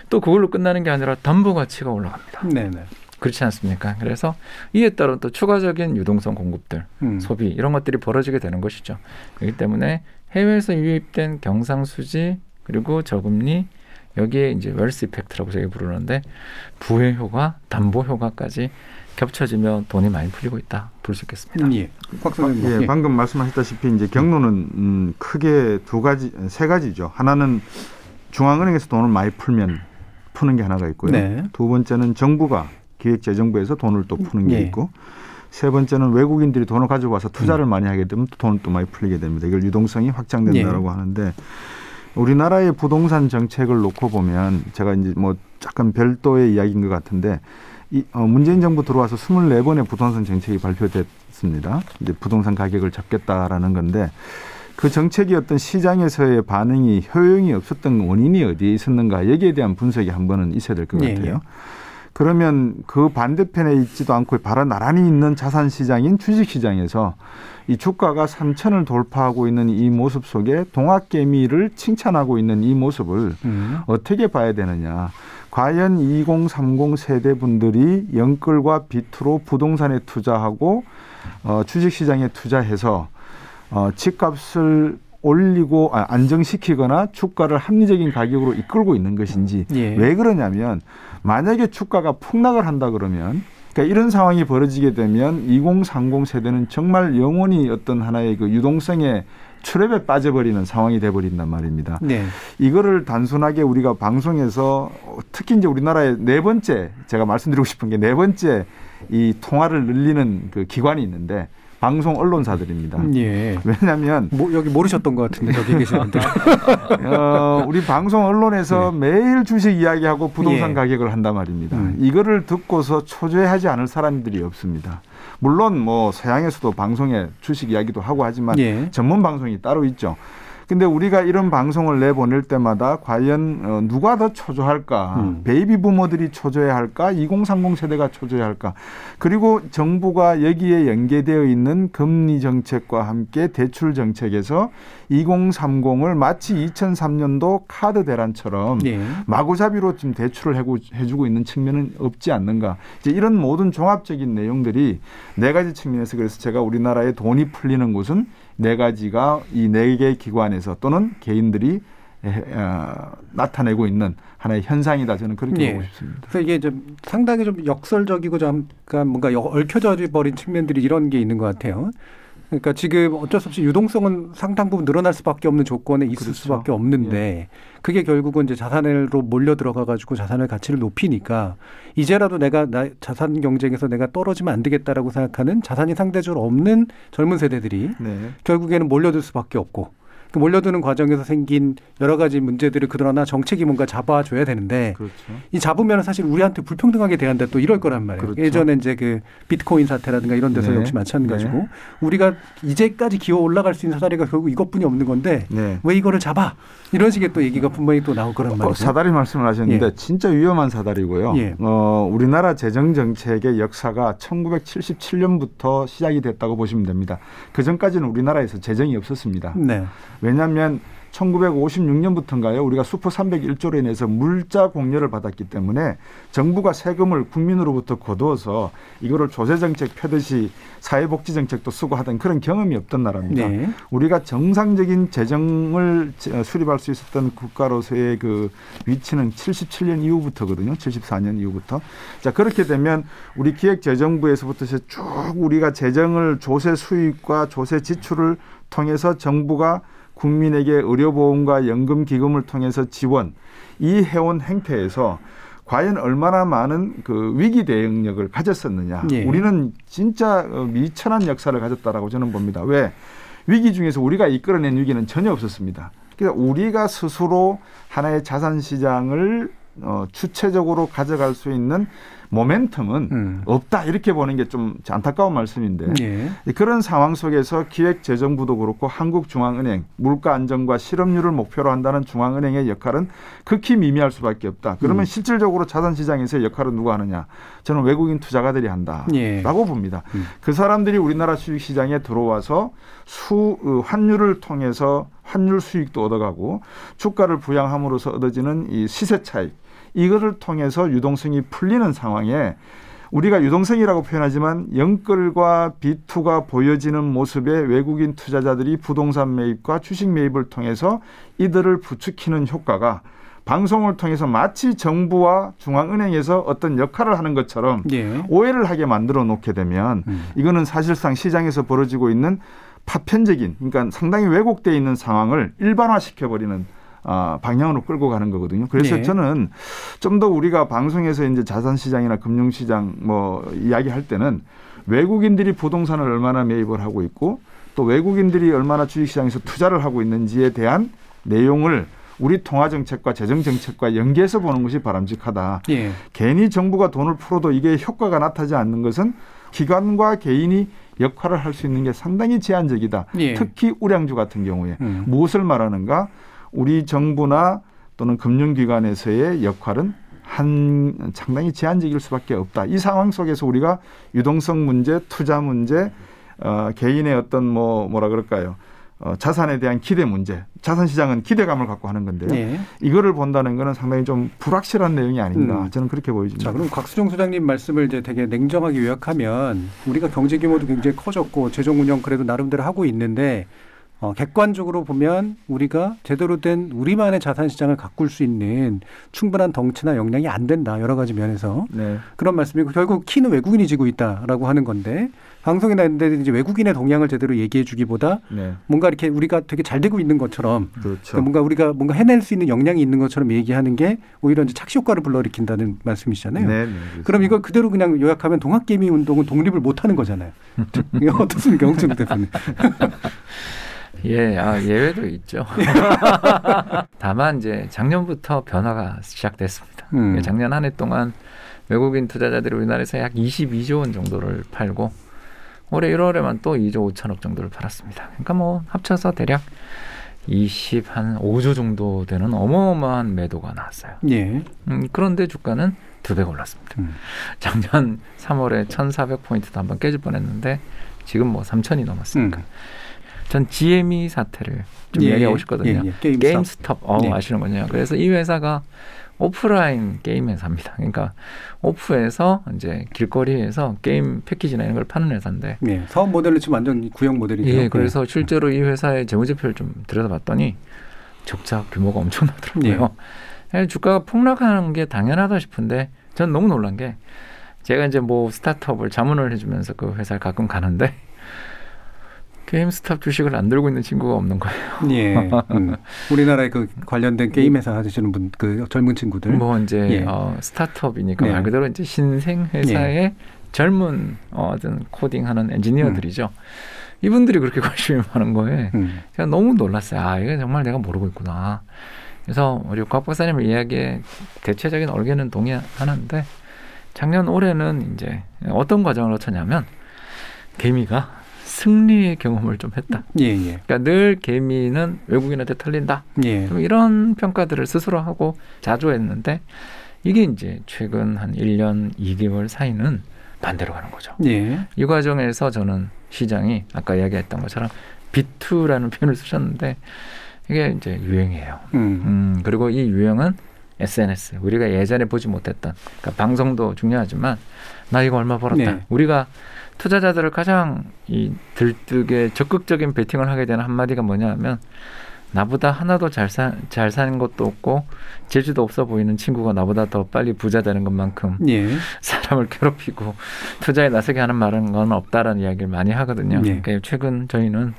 또 그걸로 끝나는 게 아니라 담보 가치가 올라갑니다. 네, 네. 그렇지 않습니까? 그래서 이에 따른 또 추가적인 유동성 공급들, 음. 소비 이런 것들이 벌어지게 되는 것이죠. 그렇기 때문에 해외에서 유입된 경상수지 그리고 저금리 여기에 이제 웰스 이펙트라고 저희 부르는데 부의 효과, 담보 효과까지 겹쳐지면 돈이 많이 풀리고 있다 볼 수 있겠습니다. 예. 곽 선생님. 예, 방금 말씀하셨다시피 이제 경로는 음, 크게 두 가지, 세 가지죠. 하나는 중앙은행에서 돈을 많이 풀면 푸는 게 하나가 있고요. 네. 두 번째는 정부가 기획재정부에서 돈을 또 푸는 게 예. 있고 세 번째는 외국인들이 돈을 가지고 와서 투자를 많이 하게 되면 또 돈을 또 많이 풀리게 됩니다. 이걸 유동성이 확장된다라고 하는데 우리나라의 부동산 정책을 놓고 보면 제가 이제 뭐 약간 별도의 이야기인 것 같은데 이, 어, 문재인 정부 들어와서 24번의 부동산 정책이 발표됐습니다. 이제 부동산 가격을 잡겠다라는 건데 그 정책이 어떤 시장에서의 반응이 효용이 없었던 원인이 어디에 있었는가 여기에 대한 분석이 한 번은 있어야 될것 예, 같아요. 예. 그러면 그 반대편에 있지도 않고 바로 나란히 있는 자산 시장인 주식 시장에서 이 주가가 3천을 돌파하고 있는 이 모습 속에 동학개미를 칭찬하고 있는 이 모습을 음. 어떻게 봐야 되느냐. 과연 2030 세대 분들이 영끌과 비투로 부동산에 투자하고 어, 주식 시장에 투자해서 어, 집값을 올리고 아, 안정시키거나 주가를 합리적인 가격으로 이끌고 있는 것인지 예. 왜 그러냐면 만약에 주가가 폭락을 한다 그러면 그러니까 이런 상황이 벌어지게 되면 2030 세대는 정말 영원히 어떤 하나의 그 유동성의 트랩에 빠져버리는 상황이 돼버린단 말입니다. 네. 이거를 단순하게 우리가 방송에서 특히 이제 우리나라의 네 번째 제가 말씀드리고 싶은 게 네 번째 이 통화를 늘리는 그 기관이 있는데 방송 언론사들입니다. 예. 왜냐하면 뭐, 여기 모르셨던 것 같은데 계신 분들. 어, 우리 방송 언론에서 매일 주식 이야기하고 부동산 예. 가격을 한단 말입니다. 음. 이거를 듣고서 초조해하지 않을 사람들이 없습니다. 물론 뭐 서양에서도 방송에 주식 이야기도 하고 하지만 예. 전문 방송이 따로 있죠. 근데 우리가 이런 방송을 내보낼 때마다 과연 어, 누가 더 초조할까? 음. 베이비 부모들이 초조해야 할까? 2030 세대가 초조해야 할까? 그리고 정부가 여기에 연계되어 있는 금리 정책과 함께 대출 정책에서 2030을 마치 2003년도 카드 대란처럼 예. 마구잡이로 지금 대출을 해주고 있는 측면은 없지 않는가. 이제 이런 모든 종합적인 내용들이 네 가지 측면에서 그래서 제가 우리나라에 돈이 풀리는 곳은 네 가지가 이 네개 기관에서 또는 개인들이 에, 어, 나타내고 있는 하나의 현상이다. 저는 그렇게 예. 보고 싶습니다. 그래서 이게 좀 상당히 좀 역설적이고 좀 그러니까 뭔가 여- 얽혀져 버린 측면들이 이런 게 있는 것 같아요. 그러니까 지금 어쩔 수 없이 유동성은 상당 부분 늘어날 수밖에 없는 조건에 있을 그렇죠. 수밖에 없는데 그게 결국은 이제 자산으로 몰려 들어가 가지고 자산의 가치를 높이니까 이제라도 내가 나 자산 경쟁에서 내가 떨어지면 안 되겠다라고 생각하는 자산이 상대적으로 없는 젊은 세대들이 네. 결국에는 몰려들 수밖에 없고 그 몰려드는 과정에서 생긴 여러 가지 문제들을 그러나 정책이 뭔가 잡아줘야 되는데 그렇죠. 이 잡으면 사실 우리한테 불평등하게 대한다 또 이럴 거란 말이에요. 그렇죠. 예전에 이제 그 비트코인 사태라든가 이런 데서 네. 역시 마찬가지고 네. 우리가 이제까지 기어 올라갈 수 있는 사다리가 결국 이것뿐이 없는 건데 네. 왜 이거를 잡아? 이런 식의 또 얘기가 분명히 또 나올 거란 어, 말이죠. 사다리 말씀을 하셨는데 예. 진짜 위험한 사다리고요. 예. 어, 우리나라 재정 정책의 역사가 1977년부터 시작이 됐다고 보시면 됩니다. 그 전까지는 우리나라에서 재정이 없었습니다. 네. 왜냐하면 1956년부터인가요? 우리가 슈퍼 301조로 인해서 물자 공여를 받았기 때문에 정부가 세금을 국민으로부터 거두어서 이거를 조세 정책 펴듯이 사회복지 정책도 쓰고 하던 그런 경험이 없던 나라입니다. 네. 우리가 정상적인 재정을 제- 수립할 수 있었던 국가로서의 그 위치는 77년 이후부터거든요. 74년 이후부터. 자, 그렇게 되면 우리 기획재정부에서부터 쭉 우리가 재정을 조세 수입과 조세 지출을 통해서 정부가 국민에게 의료보험과 연금기금을 통해서 지원 이 해온 행태에서 과연 얼마나 많은 그 위기 대응력을 가졌었느냐. 예. 우리는 진짜 어, 미천한 역사를 가졌다라고 저는 봅니다. 왜? 위기 중에서 우리가 이끌어낸 위기는 전혀 없었습니다. 그래서 우리가 스스로 하나의 자산 시장을 어, 주체적으로 가져갈 수 있는 모멘텀은 음. 없다 이렇게 보는 게 좀 안타까운 말씀인데 예. 그런 상황 속에서 기획재정부도 그렇고 한국중앙은행 물가 안정과 실업률을 목표로 한다는 중앙은행의 역할은 극히 미미할 수밖에 없다. 그러면 음. 실질적으로 자산시장에서의 역할은 누가 하느냐? 저는 외국인 투자가들이 한다라고 예. 봅니다. 음. 그 사람들이 우리나라 주식시장에 들어와서 수 어, 환율을 통해서 환율 수익도 얻어가고 주가를 부양함으로써 얻어지는 이 시세 차익 이거를 통해서 유동성이 풀리는 상황에 우리가 유동성이라고 표현하지만 영끌과 비투가 보여지는 모습에 외국인 투자자들이 부동산 매입과 주식 매입을 통해서 이들을 부추기는 효과가 방송을 통해서 마치 정부와 중앙은행에서 어떤 역할을 하는 것처럼 예. 오해를 하게 만들어 놓게 되면 음. 이거는 사실상 시장에서 벌어지고 있는 파편적인 그러니까 상당히 왜곡되어 있는 상황을 일반화시켜 버리는 아, 방향으로 끌고 가는 거거든요. 그래서 네. 저는 좀 더 우리가 방송에서 이제 자산 시장이나 금융 시장 뭐 이야기할 때는 외국인들이 부동산을 얼마나 매입을 하고 있고 또 외국인들이 얼마나 주식 시장에서 투자를 하고 있는지에 대한 내용을 우리 통화 정책과 재정 정책과 연계해서 보는 것이 바람직하다. 예. 괜히 정부가 돈을 풀어도 이게 효과가 나타나지 않는 것은 기관과 개인이 역할을 할 수 있는 게 상당히 제한적이다. 예. 특히 우량주 같은 경우에 음. 무엇을 말하는가? 우리 정부나 또는 금융기관에서의 역할은 한 상당히 제한적일 수밖에 없다. 이 상황 속에서 우리가 유동성 문제, 투자 문제, 어, 개인의 어떤 뭐 뭐라 그럴까요? 어, 자산에 대한 기대 문제, 자산 시장은 기대감을 갖고 하는 건데요. 예. 이거를 본다는 거는 상당히 좀 불확실한 내용이 아닌가 음. 저는 그렇게 보여집니다. 자, 그럼 곽수정 소장님 말씀을 이제 되게 냉정하게 요약하면 우리가 경제 규모도 굉장히 커졌고 재정 운영 그래도 나름대로 하고 있는데 어, 객관적으로 보면 우리가 제대로 된 우리만의 자산 시장을 가꿀 수 있는 충분한 덩치나 역량이 안 된다 여러 가지 면에서 네. 그런 말씀이고 결국 키는 외국인이 지고 있다라고 하는 건데 방송에 나는데 이제 외국인의 동향을 제대로 얘기해 주기보다 네. 뭔가 이렇게 우리가 되게 잘 되고 있는 것처럼 그렇죠. 그러니까 뭔가 우리가 뭔가 해낼 수 있는 역량이 있는 것처럼 얘기하는 게 오히려 이제 착시 효과를 불러일으킨다는 말씀이시잖아요. 네, 네, 그럼 이걸 그대로 그냥 요약하면 동학개미 운동은 독립을 못 하는 거잖아요. 어떻습니까, 홍준욱 대표님? 예, 아, 예외도 있죠. 다만 이제 작년부터 변화가 시작됐습니다. 음. 작년 한 해 동안 외국인 투자자들이 우리나라에서 약 22조 원 정도를 팔고 올해 1월에만 또 2조 5천억 정도를 팔았습니다. 그러니까 뭐 합쳐서 대략 20 한 5조 정도 되는 어마어마한 매도가 나왔어요. 예. 음, 그런데 주가는 두 배 올랐습니다. 음. 작년 3월에 1,400포인트도 한번 깨질 뻔했는데 지금 뭐 3,000이 넘었으니까. 음. 전 GME 사태를 좀 예, 이야기하고 예, 싶거든요. 예, 예. 게임스톱. 어, 네. 아시는군요. 그래서 이 회사가 오프라인 게임 회사입니다. 그러니까 오프에서 이제 길거리에서 게임 패키지나 이런 걸 파는 회사인데. 예. 사업 모델로 지금 완전 구형 모델이죠. 예, 그래서 실제로 이 회사의 재무제표를 좀 들여다봤더니 적자 규모가 엄청나더라고요. 예, 주가가 폭락하는 게 당연하다 싶은데 전 너무 놀란 게 제가 이제 뭐 스타트업을 자문을 해주면서 그 회사를 가끔 가는데 게임스탑 주식을 안 들고 있는 친구가 없는 거예요. 예. 음. 우리나라에 그 관련된 게임 회사 하시는 분, 그 젊은 친구들. 뭐 이제 예. 어, 스타트업이니까 네. 말 그대로 이제 신생 회사의 젊은 어, 어떤 코딩하는 엔지니어들이죠. 이분들이 그렇게 관심이 많은 거에 음. 제가 너무 놀랐어요. 아 이거 정말 내가 모르고 있구나. 그래서 우리 곽 박사님 이야기에 대체적인 얼개는 동의하는데 작년 올해는 이제 어떤 과정을 거쳤냐면 개미가 승리의 경험을 좀 했다. 예, 예. 그러니까 늘 개미는 외국인한테 털린다. 예. 좀 이런 평가들을 스스로 하고 자주 했는데 이게 이제 최근 한 1년 2개월 사이는 반대로 가는 거죠. 예. 이 과정에서 저는 시장이 아까 이야기했던 것처럼 비투라는 표현을 쓰셨는데 이게 이제 유행이에요. 음. 음, 그리고 이 유행은 SNS. 우리가 예전에 보지 못했던 그러니까 방송도 중요하지만 나 이거 얼마 벌었다. 네. 우리가 투자자들을 가장 이 들뜨게 적극적인 베팅을 하게 되는 한마디가 뭐냐하면 나보다 하나도 잘, 사, 잘 사는 것도 없고 재주도 없어 보이는 친구가 나보다 더 빨리 부자 되는 것만큼 예. 사람을 괴롭히고 투자에 나서게 하는 말은 건 없다라는 이야기를 많이 하거든요. 예. 그러니까 최근 저희는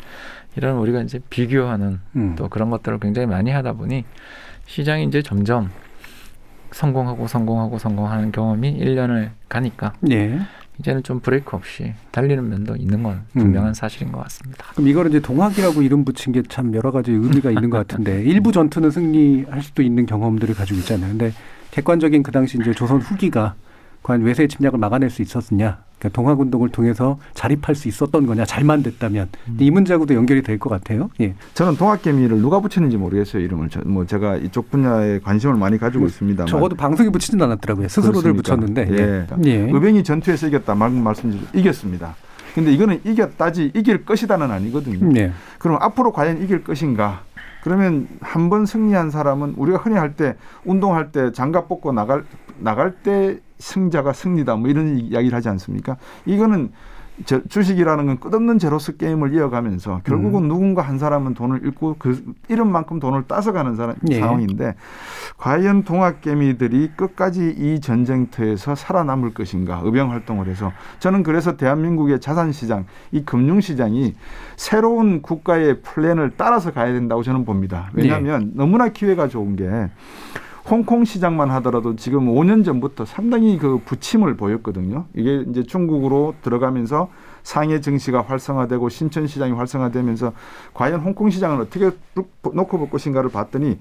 이런 우리가 이제 비교하는 음. 또 그런 것들을 굉장히 많이 하다 보니 시장이 이제 점점 성공하고 성공하고 성공하는 경험이 1년을 가니까 예. 이제는 좀 브레이크 없이 달리는 면도 있는 건 음. 분명한 사실인 것 같습니다. 그럼 이거를 이제 동학이라고 이름 붙인 게 참 여러 가지 의미가 있는 것 같은데 일부 전투는 승리할 수도 있는 경험들을 가지고 있잖아요. 근데 객관적인 그 당시 이제 조선 후기가 과연 외세의 침략을 막아낼 수 있었느냐, 그러니까 동학운동을 통해서 자립할 수 있었던 거냐, 잘만 됐다면 이 문제하고도 연결이 될 것 같아요. 예. 저는 동학개미를 누가 붙였는지 모르겠어요 이름을. 저, 뭐 제가 이쪽 분야에 관심을 많이 가지고 있습니다. 적어도 방송에 붙이진 않았더라고요. 스스로들 붙였는데. 예. 예. 의병이 전투에서 이겼다 말 말씀드리죠. 이겼습니다. 근데 이거는 이겼다지 이길 것이다는 아니거든요. 예. 그럼 앞으로 과연 이길 것인가? 그러면 한 번 승리한 사람은 우리가 흔히 할 때 운동할 때 장갑 벗고 나갈 나갈 때 승자가 승리다 뭐 이런 이야기를 하지 않습니까? 이거는 저, 주식이라는 건 끝없는 제로스 게임을 이어가면서 결국은 누군가 한 사람은 돈을 잃고 그 잃은 만큼 돈을 따서 가는 사람, 예. 상황인데 과연 동학개미들이 끝까지 이 전쟁터에서 살아남을 것인가 의병 활동을 해서 저는 그래서 대한민국의 자산 시장 이 금융 시장이 새로운 국가의 플랜을 따라서 가야 된다고 저는 봅니다. 왜냐하면 너무나 기회가 좋은 게 홍콩 시장만 하더라도 지금 5년 전부터 상당히 그 부침을 보였거든요. 이게 이제 중국으로 들어가면서 상해 증시가 활성화되고 신천 시장이 활성화되면서 과연 홍콩 시장은 어떻게 놓고 볼 것인가를 봤더니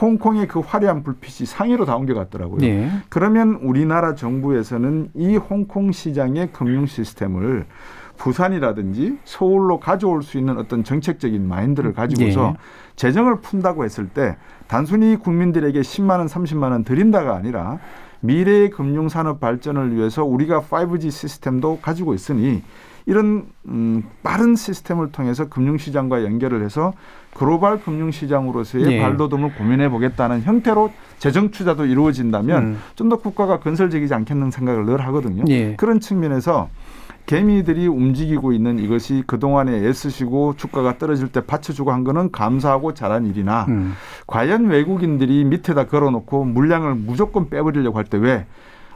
홍콩의 그 화려한 불빛이 상해로 다 옮겨갔더라고요. 네. 그러면 우리나라 정부에서는 이 홍콩 시장의 금융 시스템을 부산이라든지 서울로 가져올 수 있는 어떤 정책적인 마인드를 가지고서 네. 재정을 푼다고 했을 때 단순히 국민들에게 10만 원, 30만 원 드린다가 아니라 미래의 금융 산업 발전을 위해서 우리가 5G 시스템도 가지고 있으니 이런 음, 빠른 시스템을 통해서 금융시장과 연결을 해서 글로벌 금융시장으로서의 네. 발돋움을 고민해 보겠다는 형태로 재정 투자도 이루어진다면 음. 좀더 국가가 건설적이지 않겠는 생각을 늘 하거든요. 네. 그런 측면에서 개미들이 움직이고 있는 이것이 그동안에 애쓰시고 주가가 떨어질 때 받쳐주고 한 거는 감사하고 잘한 일이나 음. 과연 외국인들이 밑에다 걸어놓고 물량을 무조건 빼버리려고 할 때 왜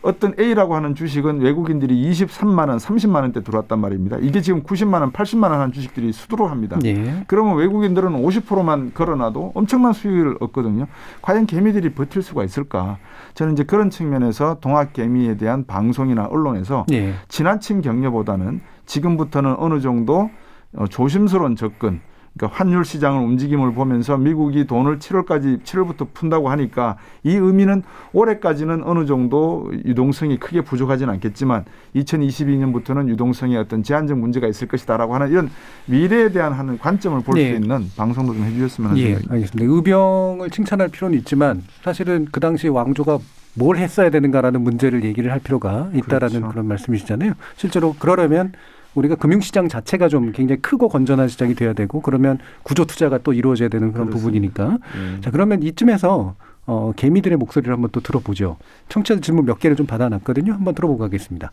어떤 A라고 하는 주식은 외국인들이 23만 원, 30만 원대 들어왔단 말입니다. 이게 지금 90만 원, 80만 원 하는 주식들이 수두로 합니다. 네. 그러면 외국인들은 50%만 걸어놔도 엄청난 수익을 얻거든요. 과연 개미들이 버틸 수가 있을까? 저는 이제 그런 측면에서 동학 개미에 대한 방송이나 언론에서 네. 지나친 격려보다는 지금부터는 어느 정도 어, 조심스러운 접근 그러니까 환율 시장을 움직임을 보면서 미국이 돈을 7월까지 7월부터 푼다고 하니까 이 의미는 올해까지는 어느 정도 유동성이 크게 부족하지는 않겠지만 2022년부터는 유동성에 어떤 제한적 문제가 있을 것이다라고 하는 이런 미래에 대한 하는 관점을 볼수 네. 있는 방송도 좀 해주셨으면 하는 예, 생각입니다. 알겠습니다. 의병을 칭찬할 필요는 있지만 사실은 그 당시 왕조가 뭘 했어야 되는가라는 문제를 얘기를 할 필요가 있다라는 그렇죠. 그런 말씀이시잖아요. 실제로 그러려면 우리가 금융시장 자체가 좀 굉장히 크고 건전한 시장이 돼야 되고 그러면 구조 투자가 또 이루어져야 되는 그런 그렇습니다. 부분이니까. 음. 자 그러면 이쯤에서 어, 개미들의 목소리를 한번 또 들어보죠. 청취자 질문 몇 개를 좀 받아놨거든요. 한번 들어보고 가겠습니다.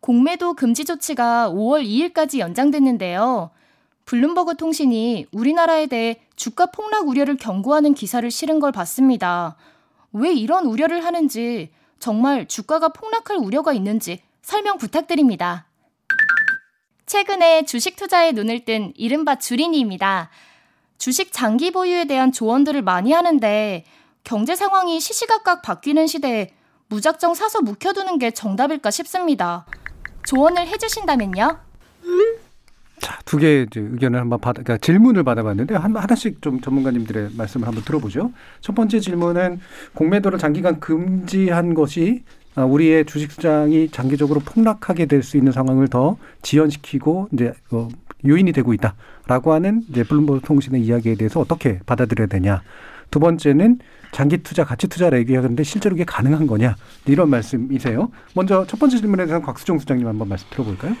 공매도 금지 조치가 5월 2일까지 연장됐는데요. 블룸버그 통신이 우리나라에 대해 주가 폭락 우려를 경고하는 기사를 실은 걸 봤습니다. 왜 이런 우려를 하는지, 정말 주가가 폭락할 우려가 있는지 설명 부탁드립니다. 최근에 주식 투자에 눈을 뜬 이른바 주린이입니다. 주식 장기 보유에 대한 조언들을 많이 하는데 경제 상황이 시시각각 바뀌는 시대에 무작정 사서 묵혀두는 게 정답일까 싶습니다. 조언을 해주신다면요? 자, 두 개의 의견을 한번 받아, 그러니까 질문을 받아봤는데 한, 하나씩 좀 전문가님들의 말씀을 한번 들어보죠. 첫 번째 질문은 공매도를 장기간 금지한 것이 아, 우리의 주식 시장이 장기적으로 폭락하게 될 수 있는 상황을 더 지연시키고 이제 어, 요인이 되고 있다라고 하는 이제 블룸버그 통신의 이야기에 대해서 어떻게 받아들여야 되냐. 두 번째는 장기 투자, 가치 투자를 얘기하는데 실제로 이게 가능한 거냐 이런 말씀이세요. 먼저 첫 번째 질문에 대해서 곽수정 수장님 한번 말씀 들어볼까요?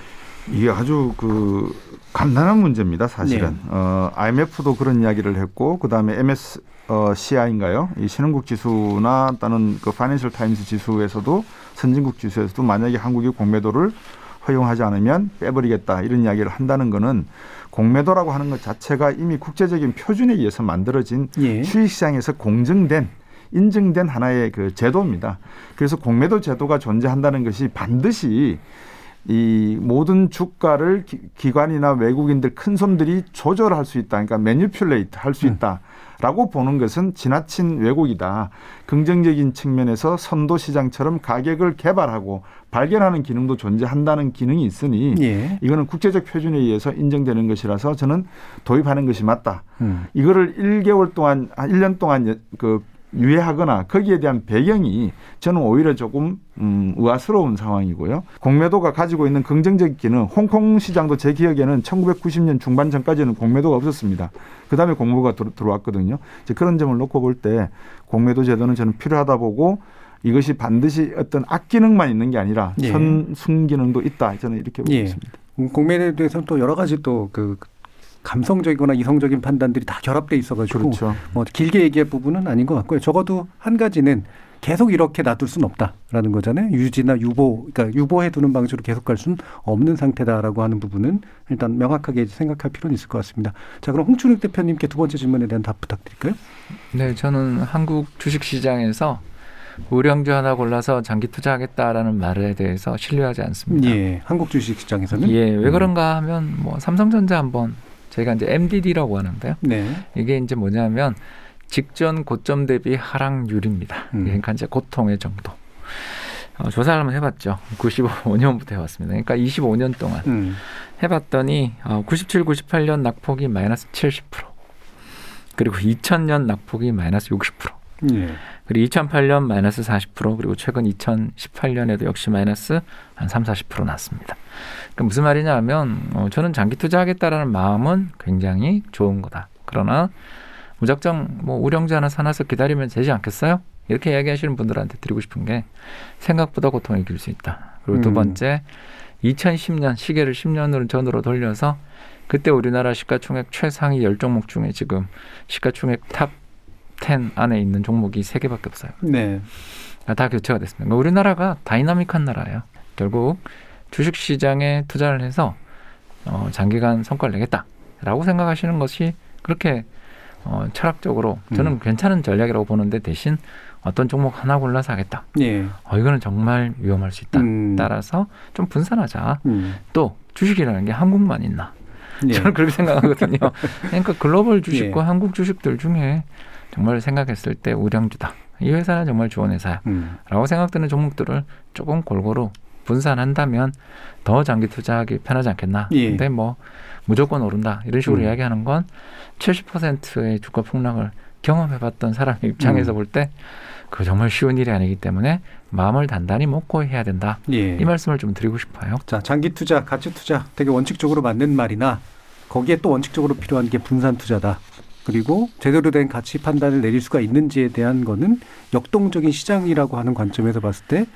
이게 아주 그 간단한 문제입니다, 사실은. 네. 어, IMF도 그런 이야기를 했고, 그 다음에 MS 어, CI인가요? 이 신흥국 지수나 또는 그 파이낸셜 타임스 지수에서도 선진국 지수에서도 만약에 한국이 공매도를 허용하지 않으면 빼버리겠다 이런 이야기를 한다는 거는 공매도라고 하는 것 자체가 이미 국제적인 표준에 의해서 만들어진 예. 주식시장에서 공정된 인증된 하나의 그 제도입니다. 그래서 공매도 제도가 존재한다는 것이 반드시 이 모든 주가를 기, 관이나 외국인들 큰 손들이 조절할 수 있다. 그러니까 매니플레이트 할 수 있다. 음. 라고 보는 것은 지나친 왜곡이다. 긍정적인 측면에서 선도 시장처럼 가격을 개발하고 발견하는 기능도 존재한다는 기능이 있으니 예. 이거는 국제적 표준에 의해서 인정되는 것이라서 저는 도입하는 것이 맞다. 음. 이거를 1개월 동안, 1년 동안 그 유예하거나 거기에 대한 배경이 저는 오히려 조금 음, 의아스러운 상황이고요. 공매도가 가지고 있는 긍정적 기능, 홍콩 시장도 제 기억에는 1990년 중반 전까지는 공매도가 없었습니다. 그 다음에 공모가 들, 어왔거든요 이제 그런 점을 놓고 볼 때 공매도 제도는 저는 필요하다 보고 이것이 반드시 어떤 악기능만 있는 게 아니라 예. 선순기능도 있다. 저는 이렇게 보고 예. 있습니다. 공매도에 대해서는 또 여러 가지 또 그 감성적이거나 이성적인 판단들이 다 결합돼 있어가지고 그렇죠. 뭐 길게 얘기할 부분은 아닌 것 같고요. 적어도 한 가지는 계속 이렇게 놔둘 수는 없다라는 거잖아요. 유지나 유보, 그러니까 유보해 두는 방식으로 계속 갈 수는 없는 상태다라고 하는 부분은 일단 명확하게 생각할 필요는 있을 것 같습니다. 자, 그럼 홍춘욱 대표님께 두 번째 질문에 대한 답 부탁드릴까요? 네, 저는 한국 주식시장에서 우량주 하나 골라서 장기 투자하겠다라는 말에 대해서 신뢰하지 않습니다. 예, 한국 주식 시장에서는 예, 왜 그런가 하면 뭐 삼성전자 한번 저희가 이제 MDD라고 하는데요. 네. 이게 이제 뭐냐면 직전 고점 대비 하락률입니다. 음. 그러니까 이제 고통의 정도. 어, 조사를 한번 해봤죠. 95년부터 해왔습니다. 그러니까 25년 동안 음. 해봤더니 어, 97, 98년 낙폭이 마이너스 70%, 그리고 2000년 낙폭이 마이너스 60%, 예. 그리고 2008년 마이너스 40%, 그리고 최근 2018년에도 역시 마이너스 한 3, 40% 났습니다. 그러니까 무슨 말이냐면 어, 저는 장기 투자하겠다라는 마음은 굉장히 좋은 거다. 그러나 무작정 뭐 우량주 하나 사놔서 기다리면 되지 않겠어요? 이렇게 이야기하시는 분들한테 드리고 싶은 게 생각보다 고통이 길 수 있다. 그리고 두 음. 번째 2010년 시계를 10년으로 전으로 돌려서 그때 우리나라 시가총액 최상위 10종목 중에 지금 시가총액 top 10 안에 있는 종목이 세 개밖에 없어요. 네. 아, 다 교체가 됐습니다. 그러니까 우리나라가 다이나믹한 나라예요. 결국 주식 시장에 투자를 해서 어, 장기간 성과를 내겠다라고 생각하시는 것이 그렇게 어, 철학적으로 저는 음. 괜찮은 전략이라고 보는데 대신 어떤 종목 하나 골라서 하겠다. 예. 어, 이거는 정말 위험할 수 있다. 음. 따라서 좀 분산하자. 음. 또 주식이라는 게 한국만 있나? 예. 저는 그렇게 생각하거든요. 그러니까 글로벌 주식과 예. 한국 주식들 중에 정말 생각했을 때 우량주다. 이 회사는 정말 좋은 회사야. 음. 라고 생각되는 종목들을 조금 골고루 분산한다면 더 장기 투자하기 편하지 않겠나. 예. 근데 뭐 무조건 오른다. 이런 식으로 음. 이야기하는 건 70%의 주가 폭락을 경험해봤던 사람의 입장에서 음. 볼때 그 정말 쉬운 일이 아니기 때문에 마음을 단단히 먹고 해야 된다. 예. 이 말씀을 좀 드리고 싶어요. 자, 장기 투자, 가치 투자 되게 원칙적으로 맞는 말이나 거기에 또 원칙적으로 필요한 게 분산 투자다. 그리고 제대로 된 가치 판단을 내릴 수가 있는지에 대한 거는 역동적인 시장이라고 하는 관점에서 봤을 때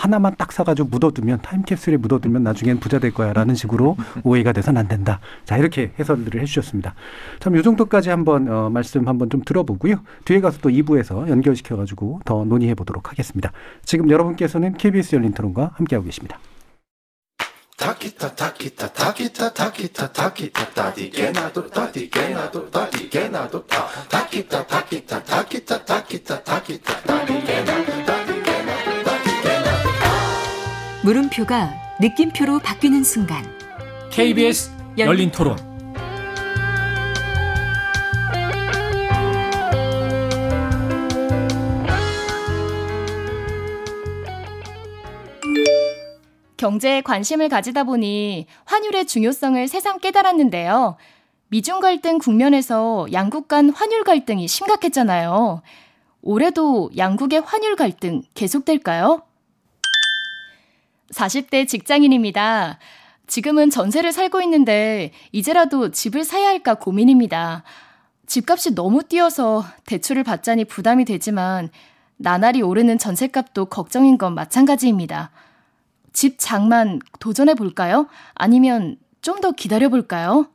하나만 딱 사가지고 묻어두면 타임캡슐에 묻어두면 나중엔 부자 될 거야라는 식으로 오해가 돼서는 안 된다. 자 이렇게 해설들을 해주셨습니다. 참 요 정도까지 한번 어, 말씀 한번 좀 들어보고요. 뒤에 가서 또 2부에서 연결시켜가지고 더 논의해 보도록 하겠습니다. 지금 여러분께서는 KBS 열린 토론과 함께하고 계십니다. 물음표가 느낌표로 바뀌는 순간 KBS 열린 토론. 경제에 관심을 가지다 보니 환율의 중요성을 새삼 깨달았는데요. 미중 갈등 국면에서 양국 간 환율 갈등이 심각했잖아요. 올해도 양국의 환율 갈등 계속될까요? 40대 직장인입니다. 지금은 전세를 살고 있는데 이제라도 집을 사야 할까 고민입니다. 집값이 너무 뛰어서 대출을 받자니 부담이 되지만 나날이 오르는 전세값도 걱정인 건 마찬가지입니다. 집 장만 도전해 볼까요? 아니면 좀 더 기다려 볼까요?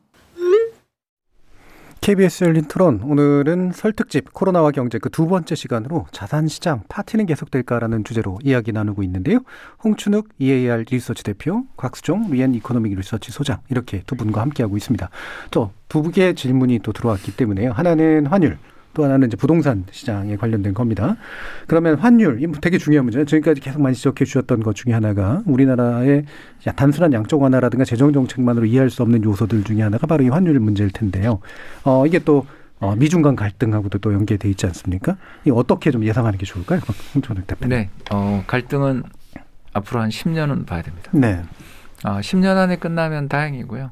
KBS 열린 토론 오늘은 설 특집 코로나와 경제 그 두 번째 시간으로 자산 시장 파티는 계속될까라는 주제로 이야기 나누고 있는데요. 홍춘욱 EAR 리서치 대표, 곽수종 리엔 이코노믹 리서치 소장 이렇게 두 분과 함께하고 있습니다. 또두 개의 질문이 또 들어왔기 때문에요. 하나는 환율, 또 하나는 이제 부동산 시장에 관련된 겁니다. 그러면 환율, 이 되게 중요한 문제예요. 지금까지 계속 많이 지적해 주셨던 것 중에 하나가 우리나라의 단순한 양적 완화라든가 재정 정책만으로 이해할 수 없는 요소들 중에 하나가 바로 이 환율 문제일 텐데요. 어, 이게 또 어, 미중 간 갈등하고도 또 연계돼 있지 않습니까? 이 어떻게 좀 예상하는 게 좋을까요? 홍춘욱 대표. 네, 어, 갈등은 앞으로 한 10년은 봐야 됩니다. 네. 어, 10년 안에 끝나면 다행이고요.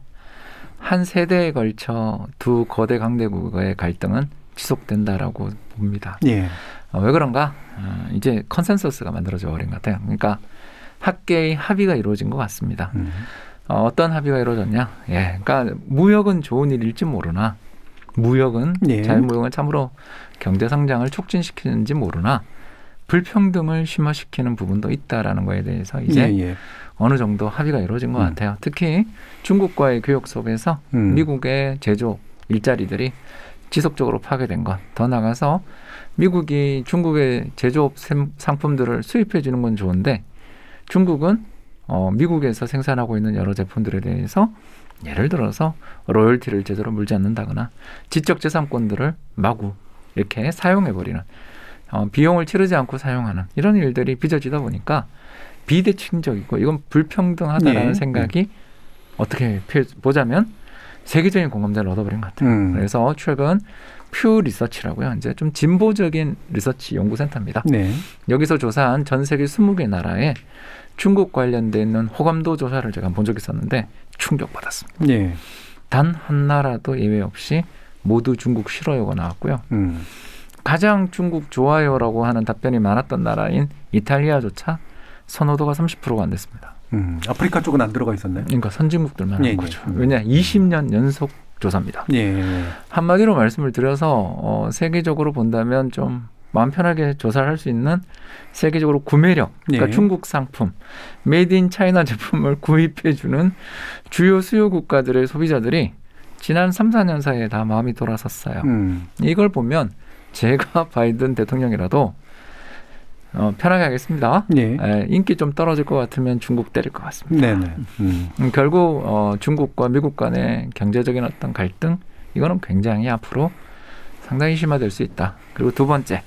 한 세대에 걸쳐 두 거대 강대국의 갈등은 지속된다라고 봅니다. 예. 어, 왜 그런가? 어, 이제 컨센서스가 만들어져 버린 것 같아요. 그러니까 학계의 합의가 이루어진 것 같습니다. 음. 어, 어떤 합의가 이루어졌냐? 예, 그러니까 무역은 좋은 일일지 모르나 무역은 예. 자유무역은 참으로 경제 성장을 촉진시키는지 모르나 불평등을 심화시키는 부분도 있다라는 거에 대해서 이제 예, 예. 어느 정도 합의가 이루어진 것 음. 같아요. 특히 중국과의 교역 속에서 음. 미국의 제조 일자리들이 지속적으로 파괴된 것. 더 나가서 미국이 중국의 제조업 샘- 상품들을 수입해 주는 건 좋은데 중국은 어, 미국에서 생산하고 있는 여러 제품들에 대해서 예를 들어서 로열티를 제대로 물지 않는다거나 지적 재산권들을 마구 이렇게 사용해 버리는 어, 비용을 치르지 않고 사용하는 이런 일들이 빚어지다 보니까 비대칭적이고 이건 불평등하다라는 네. 생각이 어떻게 표- 보자면 세계적인 공감대를 얻어버린 것 같아요. 음. 그래서 최근 퓨 리서치라고요. 이제 좀 진보적인 리서치 연구센터입니다. 네. 여기서 조사한 전 세계 20개 나라에 중국 관련돼 있는 호감도 조사를 제가 본 적이 있었는데 충격받았습니다. 네. 단한 나라도 예외 없이 모두 중국 싫어요가 나왔고요. 음. 가장 중국 좋아요라고 하는 답변이 많았던 나라인 이탈리아조차 선호도가 30%가 안 됐습니다. 음. 아프리카 쪽은 안 들어가 있었나요? 그러니까 선진국들만 예, 한 예. 거죠. 왜냐 20년 연속 조사입니다. 예. 한마디로 말씀을 드려서 어, 세계적으로 본다면 좀 마음 편하게 조사를 할 수 있는 세계적으로 구매력, 그러니까 예. 중국 상품, made in China 제품을 구입해 주는 주요 수요 국가들의 소비자들이 지난 3, 4년 사이에 다 마음이 돌아섰어요. 음. 이걸 보면 제가 바이든 대통령이라도 어, 편하게 하겠습니다. 예. 에, 인기 좀 떨어질 것 같으면 중국 때릴 것 같습니다. 네네. 음. 음, 결국 어, 중국과 미국 간의 경제적인 어떤 갈등 이거는 굉장히 앞으로 상당히 심화될 수 있다. 그리고 두 번째,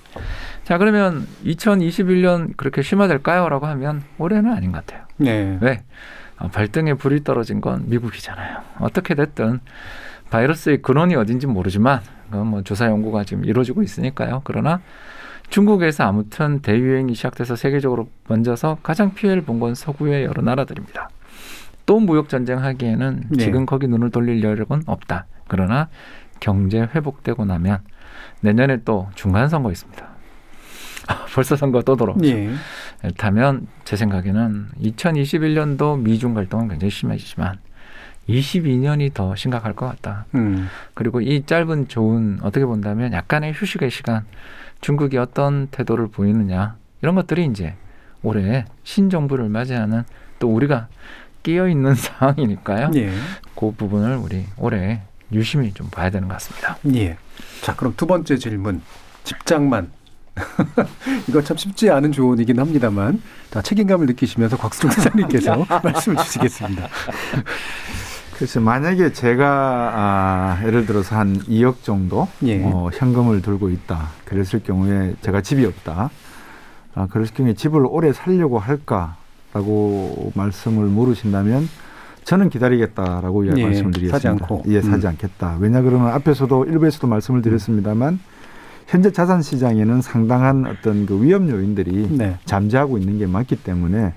자 그러면 2021년 그렇게 심화될까요?라고 하면 올해는 아닌 것 같아요. 네. 왜? 어, 발등에 불이 떨어진 건 미국이잖아요. 어떻게 됐든 바이러스의 근원이 어딘지 모르지만 그건 뭐 조사 연구가 지금 이루어지고 있으니까요. 그러나 중국에서 아무튼 대유행이 시작돼서 세계적으로 번져서 가장 피해를 본 건 서구의 여러 나라들입니다. 또 무역 전쟁 하기에는 네. 지금 거기 눈을 돌릴 여력은 없다. 그러나 경제 회복되고 나면 내년에 또 중간 선거 있습니다. 벌써 선거 또 돌아오죠. 예. 그렇다면 제 생각에는 2021년도 미중 갈등은 굉장히 심해지지만 22년이 더 심각할 것 같다. 음. 그리고 이 짧은 좋은 어떻게 본다면 약간의 휴식의 시간 중국이 어떤 태도를 보이느냐 이런 것들이 이제 올해 신정부를 맞이하는 또 우리가 끼어 있는 상황이니까요. 예. 그 부분을 우리 올해 유심히 좀 봐야 되는 것 같습니다. 예. 자, 그럼 두 번째 질문. 집장만. 이거 참 쉽지 않은 조언이긴 합니다만, 자, 책임감을 느끼시면서 곽수종 기자님께서 말씀을 주시겠습니다. 그래서 만약에 제가 아, 예를 들어서 한 2억 정도 예. 어, 현금을 들고 있다. 그랬을 경우에 제가 집이 없다. 아, 그랬을 경우에 집을 오래 살려고 할까라고 말씀을 물으신다면 저는 기다리겠다라고 예, 말씀을 드리겠습니다. 사지 않고. 예, 사지 음. 않겠다. 왜냐 그러면 앞에서도 일부에서도 말씀을 드렸습니다만 현재 자산 시장에는 상당한 어떤 그 위험 요인들이 네. 잠재하고 있는 게 맞기 때문에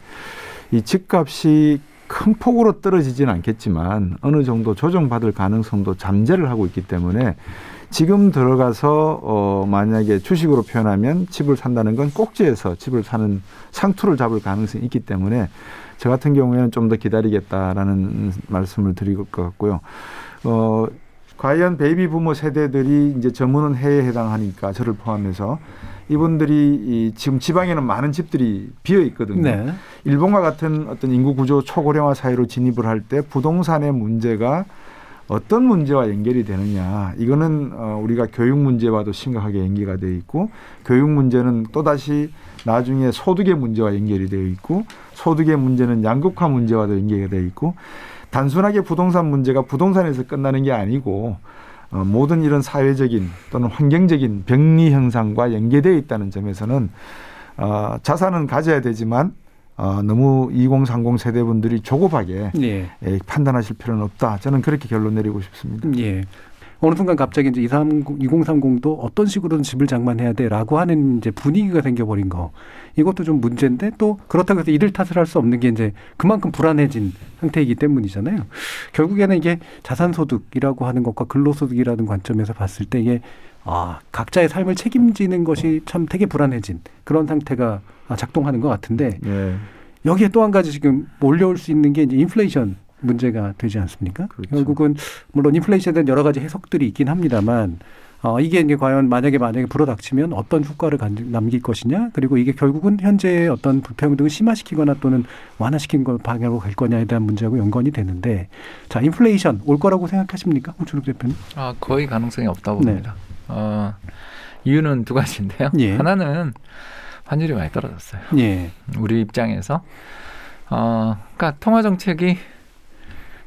이 집값이 큰 폭으로 떨어지지는 않겠지만 어느 정도 조정받을 가능성도 잠재를 하고 있기 때문에 지금 들어가서 어 만약에 주식으로 표현하면 집을 산다는 건 꼭지에서 집을 사는 상투를 잡을 가능성이 있기 때문에 저 같은 경우에는 좀 더 기다리겠다라는 말씀을 드릴 것 같고요. 어 과연 baby boomer 세대들이 이제 저문은 해에 해당하니까 저를 포함해서 이분들이 이 지금 지방에는 많은 집들이 비어 있거든요. 네. 일본과 같은 어떤 인구 구조 초고령화 사회로 진입을 할 때 부동산의 문제가 어떤 문제와 연결이 되느냐 이거는 어, 우리가 교육 문제와도 심각하게 연계가 되어 있고 교육 문제는 또 다시 나중에 소득의 문제와 연결이 되어 있고 소득의 문제는 양극화 문제와도 연계가 되어 있고 단순하게 부동산 문제가 부동산에서 끝나는 게 아니고 어, 모든 이런 사회적인 또는 환경적인 병리 현상과 연계되어 있다는 점에서는 어, 자산은 가져야 되지만 어, 너무 2030 세대분들이 조급하게 예. 예, 판단하실 필요는 없다. 저는 그렇게 결론 내리고 싶습니다. 예. 어느 순간 갑자기 이제 230, 2030도 어떤 식으로든 집을 장만해야 돼라고 하는 이제 분위기가 생겨버린 거. 이것도 좀 문제인데 또 그렇다고 해서 이들 탓을 할 수 없는 게 이제 그만큼 불안해진 상태이기 때문이잖아요. 결국에는 이게 자산소득이라고 하는 것과 근로소득이라는 관점에서 봤을 때 이게 아, 각자의 삶을 책임지는 것이 참 되게 불안해진 그런 상태가 작동하는 것 같은데 예. 여기에 또 한 가지 지금 몰려올 수 있는 게 이제 인플레이션 문제가 되지 않습니까? 그렇죠. 결국은 물론 인플레이션에 대한 여러 가지 해석들이 있긴 합니다만 어, 이게 이제 과연 만약에 만약에 불어닥치면 어떤 효과를 간- 남길 것이냐 그리고 이게 결국은 현재의 어떤 불평등을 심화시키거나 또는 완화시킨 걸 방향으로 갈 거냐에 대한 문제하고 연관이 되는데 자 인플레이션 올 거라고 생각하십니까, 홍준욱 대표님? 아, 거의 가능성이 없다고 네. 봅니다. 어, 이유는 두 가지인데요. 예. 하나는 환율이 많이 떨어졌어요. 예, 우리 입장에서 어, 그러니까 통화 정책이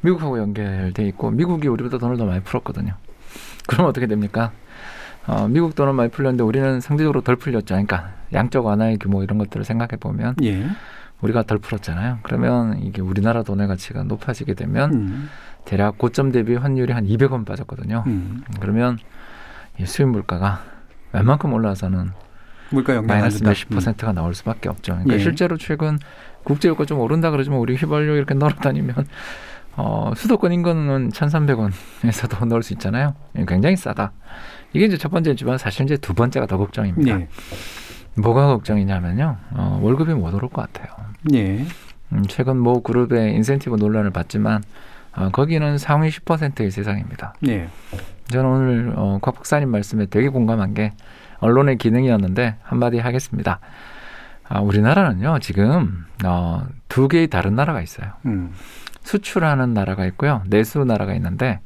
미국하고 연결돼 있고 미국이 우리보다 돈을 더 많이 풀었거든요. 그럼 어떻게 됩니까? 어, 미국 돈은 많이 풀렸는데 우리는 상대적으로 덜 풀렸죠. 그러니까 양적 완화의 규모 이런 것들을 생각해 보면 예, 우리가 덜 풀었잖아요. 그러면 이게 우리나라 돈의 가치가 높아지게 되면 음, 대략 고점 대비 환율이 한 200원 빠졌거든요. 음, 그러면 이 수입 물가가 웬만큼 올라서는 물가 마이너스 몇십 퍼센트가 음. 나올 수밖에 없죠. 그러니까 예. 실제로 최근 국제유가 좀 오른다 그러지만 우리 휘발유 이렇게 널어다니면 어, 수도권 인근은 1,300원에서도 넣을 수 있잖아요. 굉장히 싸다. 이게 이제 첫 번째지만 사실 이제 두 번째가 더 걱정입니다. 예. 뭐가 걱정이냐면요. 어, 월급이 못 오를 것 같아요. 예. 음, 최근 모 그룹의 인센티브 논란을 봤지만 어, 거기는 상위 10%의 세상입니다. 예. 저는 오늘 어, 곽 박사님 말씀에 되게 공감한 게 언론의 기능이었는데 한마디 하겠습니다. 아, 우리나라는요 지금 어, 두 개의 다른 나라가 있어요. 음. 수출하는 나라가 있고요, 내수 나라가 있는데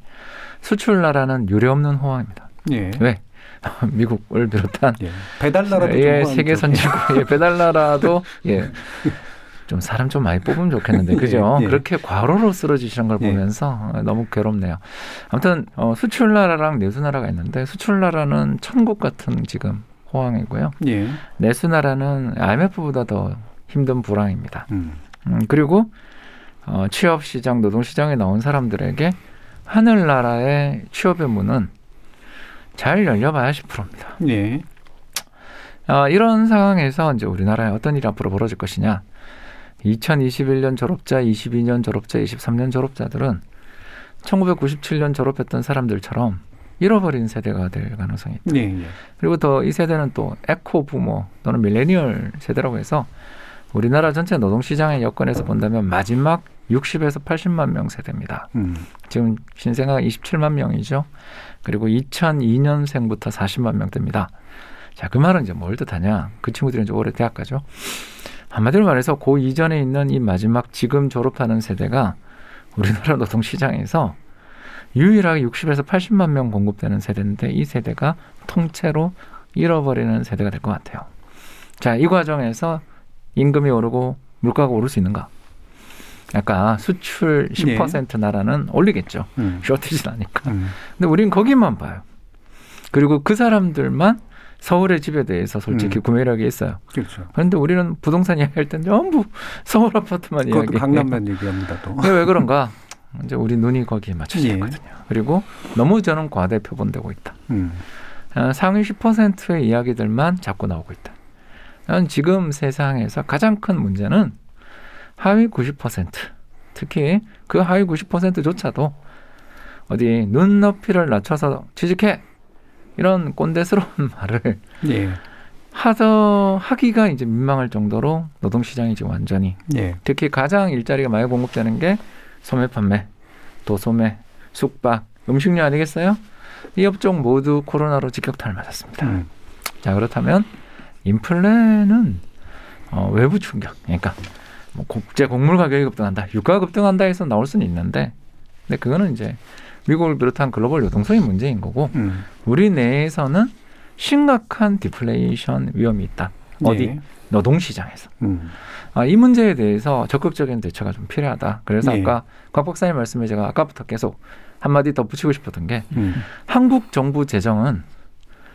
수출 나라는 유례 없는 호황입니다. 예. 왜? 미국을 비롯한 예. 배달 나라도 예, 세계 선진국 예, 배달 나라도 예. 좀 사람 좀 많이 뽑으면 좋겠는데 그죠? 예, 예. 그렇게 과로로 쓰러지시는 걸 예. 보면서 너무 괴롭네요. 아무튼 어, 수출 나라랑 내수 나라가 있는데 수출 나라는 천국 같은 지금 호황이고요. 예. 내수 나라는 IMF보다 더 힘든 불황입니다. 음. 음, 그리고 어, 취업 시장, 노동 시장에 나온 사람들에게 하늘나라의 취업의 문은 잘 열려봐야 10%입니다. 예. 어, 이런 상황에서 이제 우리나라에 어떤 일이 앞으로 벌어질 것이냐. 2021년 졸업자, 22년 졸업자, 23년 졸업자들은 1997년 졸업했던 사람들처럼 잃어버린 세대가 될 가능성이 있다. 네, 네. 그리고 더 이 세대는 또 에코 부모 또는 밀레니얼 세대라고 해서 우리나라 전체 노동시장의 여건에서 본다면 마지막 60에서 80만 명 세대입니다. 음. 지금 신생아가 27만 명이죠. 그리고 2002년생부터 40만 명대입니다. 자, 그 말은 이제 뭘 뜻하냐? 그 친구들은 이제 올해 대학 가죠. 한마디로 말해서 그 이전에 있는 이 마지막 지금 졸업하는 세대가 우리나라 노동 시장에서 유일하게 60에서 80만 명 공급되는 세대인데 이 세대가 통째로 잃어버리는 세대가 될 것 같아요. 자, 이 과정에서 임금이 오르고 물가가 오를 수 있는가? 아까 수출 10% 네. 나라는 올리겠죠. 음. 쇼티지 나니까. 음. 근데 우리는 거기만 봐요. 그리고 그 사람들만 서울의 집에 대해서 솔직히 음. 구매력이 있어요. 그렇죠. 그런데 우리는 부동산 이야기할 땐 전부 서울 아파트만 이야기. 강남만 얘기합니다. 또. 왜 그런가? 이제 우리 눈이 거기에 맞춰져 예. 있거든요. 예. 그리고 너무 저는 과대 표본되고 있다. 음. 어, 상위 10%의 이야기들만 자꾸 나오고 있다. 난 지금 세상에서 가장 큰 문제는 하위 90% 특히 그 하위 90%조차도 어디 눈높이를 낮춰서 취직해 이런 꼰대스러운 말을 예. 하더 하기가 이제 민망할 정도로 노동 시장이 지금 완전히 예. 특히 가장 일자리가 많이 공급되는 게 소매 판매, 도소매, 숙박, 음식료 아니겠어요? 이 업종 모두 코로나로 직격탄을 맞았습니다. 음. 자 그렇다면 인플레는 어, 외부 충격, 그러니까 뭐 국제 곡물 가격이 급등한다, 유가가 급등한다 해서 나올 수는 있는데, 근데 그거는 이제 미국을 비롯한 글로벌 유동성의 문제인 거고 음. 우리 내에서는 심각한 디플레이션 위험이 있다. 어디 네. 노동 시장에서. 음. 아, 이 문제에 대해서 적극적인 대처가 좀 필요하다. 그래서 네. 아까 곽 박사님 말씀에 제가 아까부터 계속 한마디 더 붙이고 싶었던 게 음. 한국 정부 재정은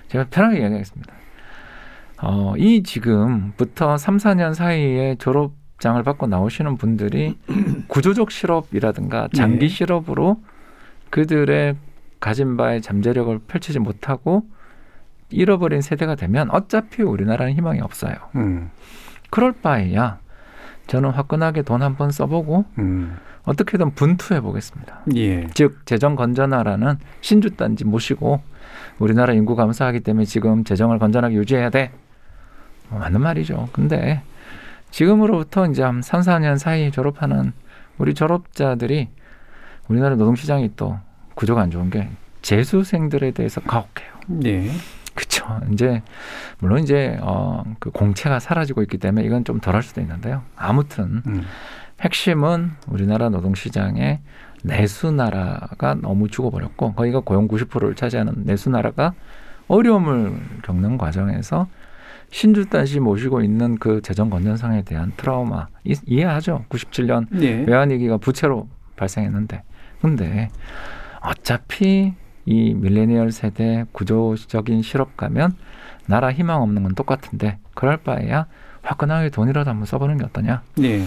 제가 편하게 이야기하겠습니다. 어, 이 지금부터 3, 4년 사이에 졸업 장을 받고 나오시는 분들이 구조적 실업이라든가 장기 네. 실업으로 그들의 가진 바의 잠재력을 펼치지 못하고 잃어버린 세대가 되면 어차피 우리나라는 희망이 없어요. 음. 그럴 바에야 저는 화끈하게 돈 한 번 써보고 음. 어떻게든 분투해 보겠습니다. 예. 즉 재정 건전화라는 신주 단지 모시고 우리나라 인구 감소하기 때문에 지금 재정을 건전하게 유지해야 돼. 뭐 맞는 말이죠. 근데 지금으로부터 이제 한 3, 4년 사이 졸업하는 우리 졸업자들이 우리나라 노동시장이 또 구조가 안 좋은 게 재수생들에 대해서 가혹해요. 네. 그렇죠. 이제 물론 이제 어그 공채가 사라지고 있기 때문에 이건 좀 덜할 수도 있는데요. 아무튼 음. 핵심은 우리나라 노동시장의 내수 나라가 너무 죽어버렸고 거기가 고용 90%를 차지하는 내수 나라가 어려움을 겪는 과정에서 신주단시 모시고 있는 그 재정 건전성에 대한 트라우마 이, 이해하죠. 97년 네. 외환위기가 부채로 발생했는데 근데 어차피 이 밀레니얼 세대 구조적인 실업 가면 나라 희망 없는 건 똑같은데 그럴 바에야 화끈하게 돈이라도 한번 써보는 게 어떠냐. 네.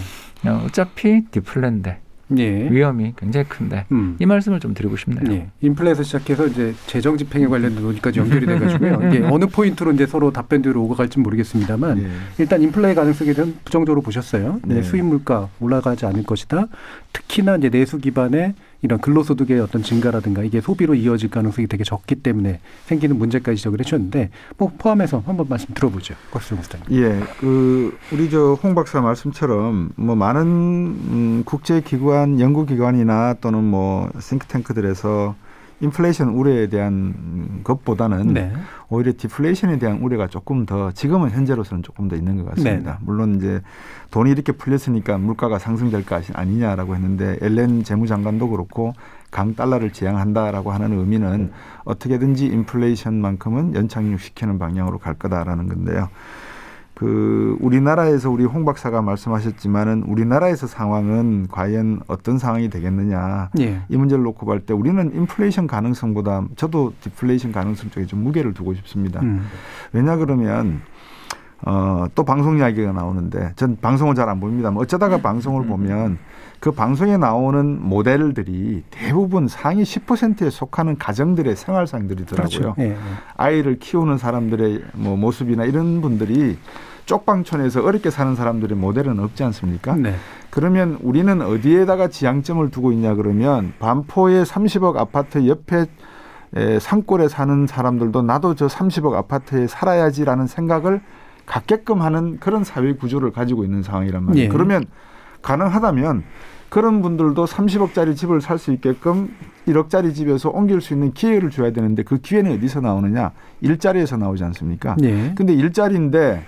어차피 디플랜데 예. 위험이 굉장히 큰데 음. 이 말씀을 좀 드리고 싶네요. 예. 인플레에서 시작해서 이제 재정 집행에 관련된 논의까지 연결이 돼가지고요. 이게 어느 포인트로 이제 서로 답변들이 오고 갈지 모르겠습니다만 예. 일단 인플레 가능성에 대한 부정적으로 보셨어요. 네. 수입 물가 올라가지 않을 것이다. 특히나 이제 내수 기반의 이런 근로소득의 어떤 증가라든가 이게 소비로 이어질 가능성이 되게 적기 때문에 생기는 문제까지 지적을 해주셨는데 뭐 포함해서 한번 말씀 들어보죠. 곽수영. 예, 그 우리 저 홍 박사 말씀처럼 뭐 많은 음, 국제 기관, 연구 기관이나 또는 뭐 싱크탱크들에서 인플레이션 우려에 대한 것보다는 네. 오히려 디플레이션에 대한 우려가 조금 더 지금은 현재로서는 조금 더 있는 것 같습니다. 네. 물론 이제 돈이 이렇게 풀렸으니까 물가가 상승될 것 아니냐라고 했는데 엘렌 재무장관도 그렇고 강 달러를 지향한다라고 하는 의미는 어떻게든지 인플레이션만큼은 연착륙시키는 방향으로 갈 거다라는 건데요. 그 우리나라에서 우리 홍 박사가 말씀하셨지만은 우리나라에서 상황은 과연 어떤 상황이 되겠느냐 예. 이 문제를 놓고 볼 때 우리는 인플레이션 가능성보다 저도 디플레이션 가능성 쪽에 좀 무게를 두고 싶습니다. 음. 왜냐 그러면 어, 또 방송 이야기가 나오는데 전 방송을 잘 안 봅니다. 뭐 어쩌다가 방송을 음. 보면 그 방송에 나오는 모델들이 대부분 상위 10%에 속하는 가정들의 생활상들이더라고요. 그렇죠. 예, 예. 아이를 키우는 사람들의 뭐 모습이나 이런 분들이 쪽방촌에서 어렵게 사는 사람들의 모델은 없지 않습니까? 네. 그러면 우리는 어디에다가 지향점을 두고 있냐 그러면 반포의 30억 아파트 옆에 에, 산골에 사는 사람들도 나도 저 30억 아파트에 살아야지라는 생각을 갖게끔 하는 그런 사회 구조를 가지고 있는 상황이란 말이에요. 예. 그러면 가능하다면 그런 분들도 30억짜리 집을 살 수 있게끔 1억짜리 집에서 옮길 수 있는 기회를 줘야 되는데 그 기회는 어디서 나오느냐? 일자리에서 나오지 않습니까? 네. 근데 일자리인데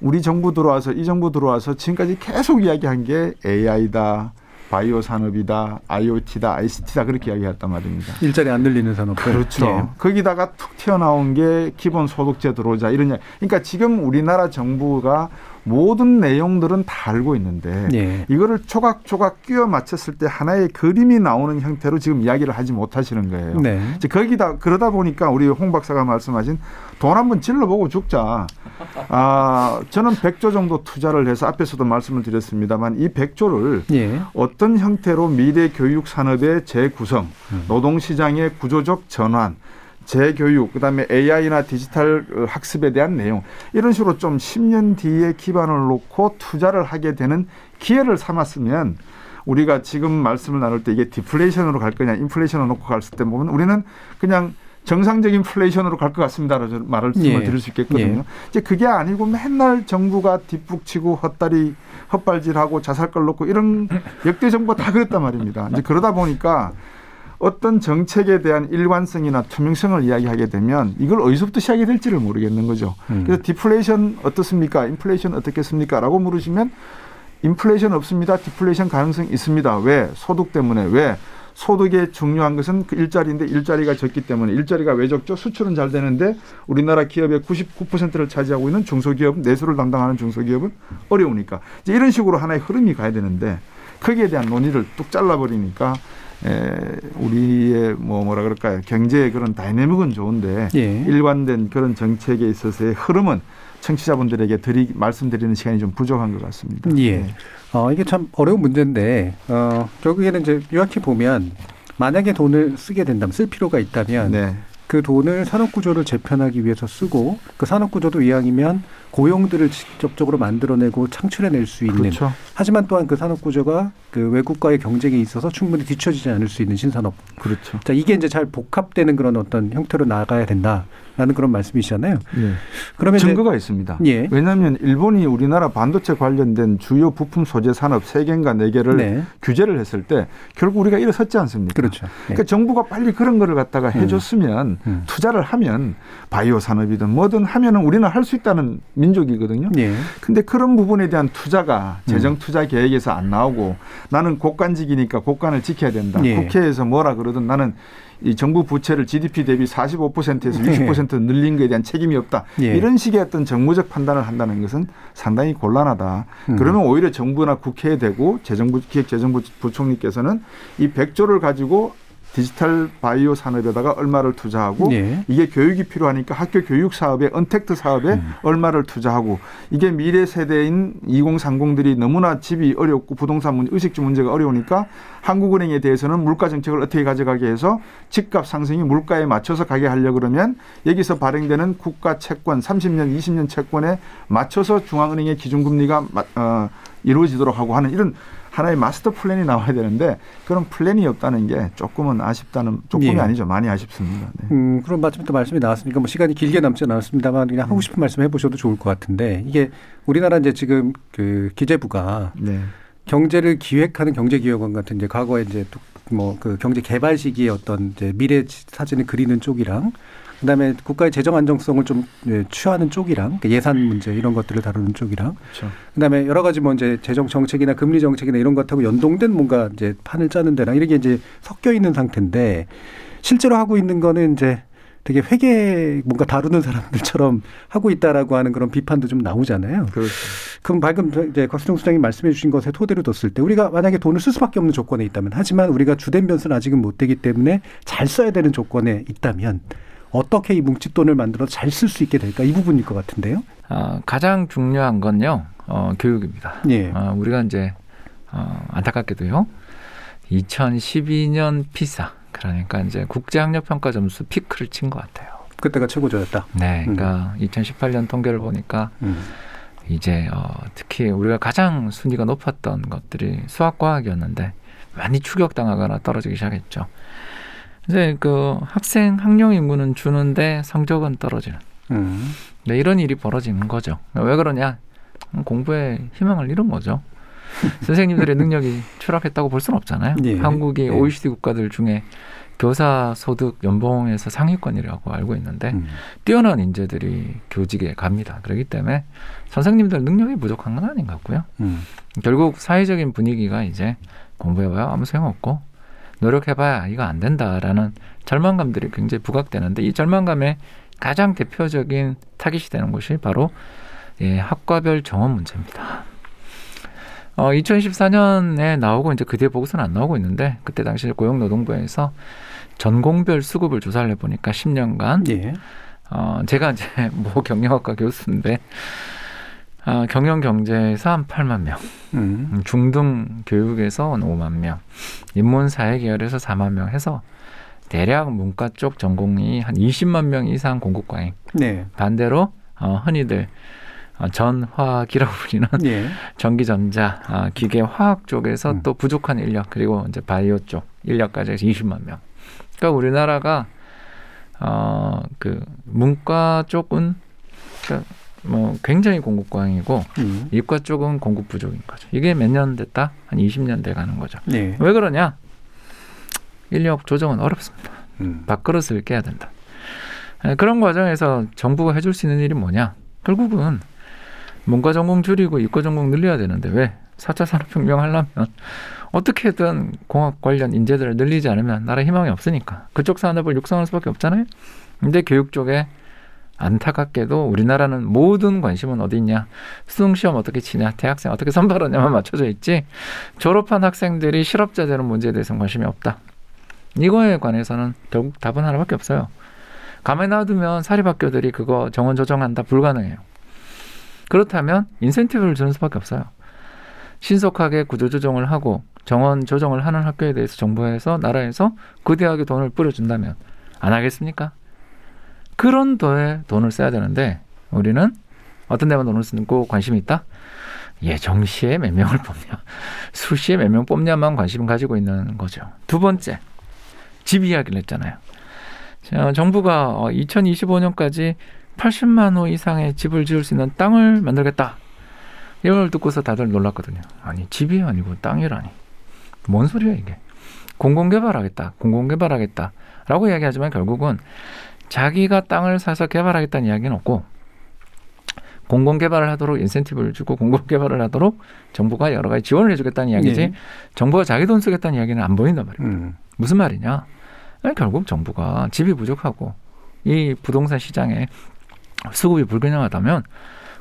우리 정부 들어와서 이 정부 들어와서 지금까지 계속 이야기한 게 AI다. 바이오 산업이다, IoT다, ICT다 그렇게 이야기했단 말입니다. 일자리 안 늘리는 산업. 그렇죠. 예. 거기다가 툭 튀어나온 게 기본 소득제 들어오자 이런. 그러니까 지금 우리나라 정부가 모든 내용들은 다 알고 있는데 예. 이거를 조각조각 끼워 맞췄을 때 하나의 그림이 나오는 형태로 지금 이야기를 하지 못하시는 거예요. 네. 이제 거기다 그러다 보니까 우리 홍 박사가 말씀하신 돈 한번 질러보고 죽자. 아 저는 100조 정도 투자를 해서 앞에서도 말씀을 드렸습니다만 이 100조를 예. 어떤 형태로 미래 교육 산업의 재구성, 음. 노동 시장의 구조적 전환 재교육, 그다음에 AI나 디지털 어, 학습에 대한 내용 이런 식으로 좀 10년 뒤에 기반을 놓고 투자를 하게 되는 기회를 삼았으면 우리가 지금 말씀을 나눌 때 이게 디플레이션으로 갈 거냐, 인플레이션으로 놓고 갔을 때 보면 우리는 그냥 정상적인 플레이션으로 갈 것 같습니다라고 말을 예. 드릴 수 있겠거든요. 예. 이제 그게 아니고 맨날 정부가 뒷북치고 헛다리 헛발질하고 자살걸 놓고 이런 역대 정부가 다 그랬단 말입니다. 이제 그러다 보니까 어떤 정책에 대한 일관성이나 투명성을 이야기하게 되면 이걸 어디서부터 시작이 될지를 모르겠는 거죠. 음. 그래서 디플레이션 어떻습니까? 인플레이션 어떻겠습니까? 라고 물으시면 인플레이션 없습니다. 디플레이션 가능성 있습니다. 왜? 소득 때문에. 왜? 소득의 중요한 것은 그 일자리인데 일자리가 적기 때문에 일자리가 왜 적죠? 수출은 잘 되는데 우리나라 기업의 99%를 차지하고 있는 중소기업 내수를 담당하는 중소기업은 어려우니까 이제 이런 식으로 하나의 흐름이 가야 되는데 거기에 대한 논의를 뚝 잘라버리니까 에, 우리의 뭐 뭐라 그럴까요 경제의 그런 다이내믹은 좋은데 예. 일관된 그런 정책에 있어서의 흐름은 청취자분들에게 드리 말씀드리는 시간이 좀 부족한 것 같습니다. 예. 네. 어, 이게 참 어려운 문제인데 어, 결국에는 이제 요약해 보면 만약에 돈을 쓰게 된다면 쓸 필요가 있다면 네. 그 돈을 산업 구조를 재편하기 위해서 쓰고 그 산업 구조도 이왕이면 고용들을 직접적으로 만들어내고 창출해낼 수 있는 그렇죠. 하지만 또한 그 산업 구조가 그 외국과의 경쟁에 있어서 충분히 뒤처지지 않을 수 있는 신산업. 그렇죠. 자 이게 이제 잘 복합되는 그런 어떤 형태로 나가야 된다. 라는 그런 말씀이시잖아요. 예. 그러면 증거가 있습니다. 예. 왜냐하면 일본이 우리나라 반도체 관련된 주요 부품 소재 산업 세 개인가 네 개를 네. 규제를 했을 때 결국 우리가 일어섰지 않습니까? 그렇죠. 예. 그러니까 정부가 빨리 그런 거를 갖다가 음. 해줬으면 음. 투자를 하면 바이오 산업이든 뭐든 하면은 우리는 할 수 있다는 민족이거든요. 예. 근데 그런 부분에 대한 투자가 재정 음. 투자 계획에서 안 나오고 나는 국간직이니까 국간을 지켜야 된다. 예. 국회에서 뭐라 그러든 나는 이 정부 부채를 GDP 대비 45%에서 60% 네. 늘린 것에 대한 책임이 없다. 예. 이런 식의 어떤 정무적 판단을 한다는 것은 상당히 곤란하다. 음. 그러면 오히려 정부나 국회에 대고 재정부 기획재정부 부총리께서는 이 100조를 가지고 디지털 바이오 산업에다가 얼마를 투자하고 네. 이게 교육이 필요하니까 학교 교육 사업에 언택트 사업에 음. 얼마를 투자하고 이게 미래 세대인 2030들이 너무나 집이 어렵고 부동산 문제, 의식주 문제가 어려우니까 한국은행에 대해서는 물가 정책을 어떻게 가져가게 해서 집값 상승이 물가에 맞춰서 가게 하려 그러면 여기서 발행되는 국가 채권 30년, 20년 채권에 맞춰서 중앙은행의 기준금리가 마- 어, 이루어지도록 하고 하는 이런 하나의 마스터 플랜이 나와야 되는데 그런 플랜이 없다는 게 조금은 아쉽다는 조금이 예. 아니죠 많이 아쉽습니다. 네. 음, 그런 마침 또 말씀이 나왔으니까 뭐 시간이 길게 남지는 않았습니다만 그냥 하고 싶은 말씀 해보셔도 좋을 것 같은데 이게 우리나라 이제 지금 그 기재부가 네. 경제를 기획하는 경제기획원 같은 이제 과거에 이제 뭐 그 경제 개발 시기의 어떤 이제 미래 사진을 그리는 쪽이랑 그다음에 국가의 재정 안정성을 좀 예, 취하는 쪽이랑 그 예산 문제 이런 것들을 다루는 쪽이랑 그렇죠. 그다음에 여러 가지 뭐 이제 재정 정책이나 금리 정책이나 이런 것하고 연동된 뭔가 이제 판을 짜는 데랑 이런 게 이제 섞여 있는 상태인데 실제로 하고 있는 거는 이제 되게 회계 뭔가 다루는 사람들처럼 하고 있다라고 하는 그런 비판도 좀 나오잖아요. 그렇죠. 그럼 방금 이제 곽수정 수장님 말씀해 주신 것에 토대로 뒀을 때 우리가 만약에 돈을 쓸 수밖에 없는 조건에 있다면 하지만 우리가 주된 변수는 아직은 못 되기 때문에 잘 써야 되는 조건에 있다면 어떻게 이 뭉칫돈을 만들어서 잘쓸 수 있게 될까 이 부분일 것 같은데요. 어, 가장 중요한 건요, 어, 교육입니다. 예. 어, 우리가 이제 어, 안타깝게도요, 2012년 피사 그러니까 이제 국제학력평가 점수 피크를 친 것 같아요. 그때가 최고조였다. 네, 그러니까 2018년 통계를 보니까 음. 이제 어, 특히 우리가 가장 순위가 높았던 것들이 수학과학이었는데 많이 추격당하거나 떨어지기 시작했죠. 이제 그 학생 학령 인구는 주는데 성적은 떨어지는. 음. 네, 이런 일이 벌어지는 거죠. 왜 그러냐? 공부에 희망을 잃은 거죠. 선생님들의 능력이 추락했다고 볼 수는 없잖아요. 예. 한국이 예. OECD 국가들 중에 교사 소득 연봉에서 상위권이라고 알고 있는데 음. 뛰어난 인재들이 교직에 갑니다. 그렇기 때문에 선생님들 능력이 부족한 건 아닌 것 같고요. 음. 결국 사회적인 분위기가 이제 공부해봐야 아무 소용 없고 노력해봐야 이거 안 된다라는 절망감들이 굉장히 부각되는데 이 절망감의 가장 대표적인 타깃이 되는 것이 바로 예, 학과별 정원 문제입니다. 어, 2014년에 나오고 이제 그 뒤에 보고서는 안 나오고 있는데 그때 당시 고용노동부에서 전공별 수급을 조사를 해보니까 10년간 예. 어, 제가 이제 모 경영학과 교수인데 아, 경영 경제에서 한 8만 명, 음. 중등 교육에서 한 5만 명, 인문 사회 계열에서 4만 명 해서 대략 문과 쪽 전공이 한 20만 명 이상 공급 과잉. 네. 반대로 어, 흔히들 어, 전화기라고 불리는 예. 전기전자, 아, 기계 화학 쪽에서 음. 또 부족한 인력 그리고 이제 바이오 쪽 인력까지 해서 20만 명. 그러니까 우리나라가 어 그 문과 쪽은 그러니까 뭐 굉장히 공급 과잉이고 음. 이과 쪽은 공급 부족인 거죠. 이게 몇 년 됐다? 한 20년 돼 가는 거죠. 네. 왜 그러냐? 인력 조정은 어렵습니다. 음. 밥그릇을 깨야 된다. 에, 그런 과정에서 정부가 해줄 수 있는 일이 뭐냐? 결국은 문과 전공 줄이고 이과 전공 늘려야 되는데 왜? 4차 산업혁명 하려면 어떻게든 공학 관련 인재들을 늘리지 않으면 나라 희망이 없으니까 그쪽 산업을 육성할 수밖에 없잖아요. 근데 교육 쪽에 안타깝게도 우리나라는 모든 관심은 어디 있냐? 수능 시험 어떻게 치냐? 대학생 어떻게 선발하냐만 맞춰져 있지. 졸업한 학생들이 실업자 되는 문제에 대해서는 관심이 없다. 이거에 관해서는 결국 답은 하나밖에 없어요. 가만히 놔두면 사립학교들이 그거 정원 조정한다 불가능해요. 그렇다면 인센티브를 주는 수밖에 없어요. 신속하게 구조 조정을 하고 정원 조정을 하는 학교에 대해서 정부에서 나라에서 그 대학에 돈을 뿌려준다면 안 하겠습니까? 그런 도에 돈을 써야 되는데 우리는 어떤 데만 돈을 쓰고 관심이 있다? 예 정시에 몇 명을 뽑냐, 수시에 몇 명 뽑냐만 관심 가지고 있는 거죠. 두 번째, 집 이야기를 했잖아요. 자, 정부가 2025년까지 80만 호 이상의 집을 지을 수 있는 땅을 만들겠다. 이걸 듣고서 다들 놀랐거든요. 아니 집이 아니고 땅이라니. 뭔 소리야 이게. 공공개발하겠다. 공공개발하겠다. 라고 이야기하지만 결국은 자기가 땅을 사서 개발하겠다는 이야기는 없고 공공 개발을 하도록 인센티브를 주고 공공 개발을 하도록 정부가 여러 가지 지원을 해주겠다는 이야기지 네. 정부가 자기 돈 쓰겠다는 이야기는 안 보인단 말이에요. 음. 무슨 말이냐? 결국 정부가 집이 부족하고 이 부동산 시장에 수급이 불균형하다면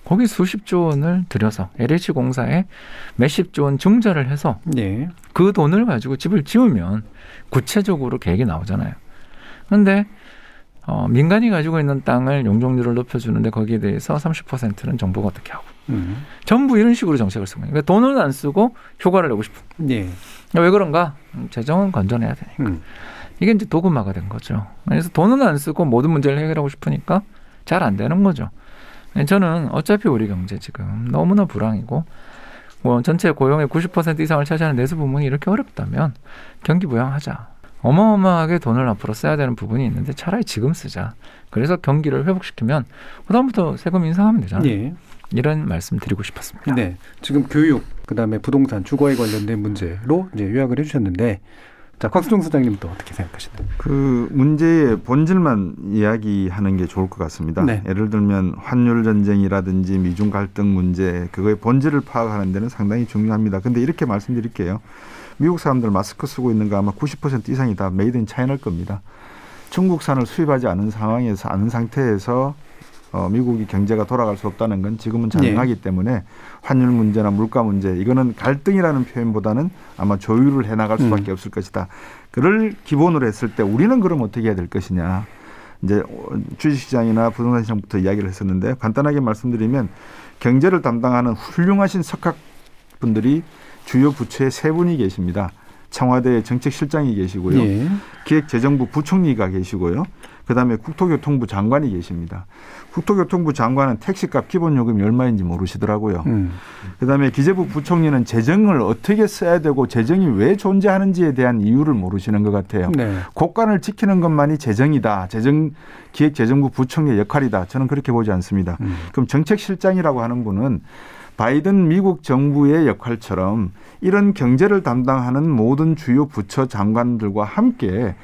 거기 수십 조 원을 들여서 LH 공사에 몇십 조 원 증자를 해서 네. 그 돈을 가지고 집을 지으면 구체적으로 계획이 나오잖아요. 그런데 어, 민간이 가지고 있는 땅을 용적률을 높여주는데 거기에 대해서 30%는 정부가 어떻게 하고 음. 전부 이런 식으로 정책을 쓰고. 그러니까 돈을 안 쓰고 효과를 내고 싶은. 네. 왜 그런가? 재정은 건전해야 되니까. 음. 이게 이제 도구마가 된 거죠. 그래서 돈은 안 쓰고 모든 문제를 해결하고 싶으니까 잘 안 되는 거죠. 저는 어차피 우리 경제 지금 너무나 불황이고 뭐 전체 고용의 90% 이상을 차지하는 내수 부문이 이렇게 어렵다면 경기 부양하자. 어마어마하게 돈을 앞으로 써야 되는 부분이 있는데 차라리 지금 쓰자. 그래서 경기를 회복시키면 그다음부터 세금 인상하면 되잖아요. 네. 이런 말씀 드리고 싶었습니다. 네. 지금 교육, 그다음에 부동산, 주거에 관련된 문제로 이제 요약을 해 주셨는데, 자 곽수종 소장님도 어떻게 생각하시나요? 그 문제의 본질만 이야기하는 게 좋을 것 같습니다. 네. 예를 들면 환율 전쟁이라든지 미중 갈등 문제 그거의 본질을 파악하는 데는 상당히 중요합니다. 근데 이렇게 말씀드릴게요. 미국 사람들 마스크 쓰고 있는 거 아마 90% 이상이 다 made in China일 겁니다. 중국산을 수입하지 않은 상황에서 않은 상태에서 어, 미국이 경제가 돌아갈 수 없다는 건 지금은 가능하기 네. 때문에 환율 문제나 물가 문제 이거는 갈등이라는 표현보다는 아마 조율을 해 나갈 수밖에 음. 없을 것이다. 그를 기본으로 했을 때 우리는 그럼 어떻게 해야 될 것이냐. 이제 주식시장이나 부동산 시장부터 이야기를 했었는데 간단하게 말씀드리면 경제를 담당하는 훌륭하신 석학 분들이 주요 부처에 세 분이 계십니다. 청와대 정책실장이 계시고요. 예. 기획재정부 부총리가 계시고요. 그다음에 국토교통부 장관이 계십니다. 국토교통부 장관은 택시값 기본요금이 얼마인지 모르시더라고요. 음. 그다음에 기재부 부총리는 재정을 어떻게 써야 되고 재정이 왜 존재하는지에 대한 이유를 모르시는 것 같아요. 네. 국간을 지키는 것만이 재정이다. 재정 기획재정부 부총리의 역할이다. 저는 그렇게 보지 않습니다. 음. 그럼 정책실장이라고 하는 분은 바이든 미국 정부의 역할처럼 이런 경제를 담당하는 모든 주요 부처 장관들과 함께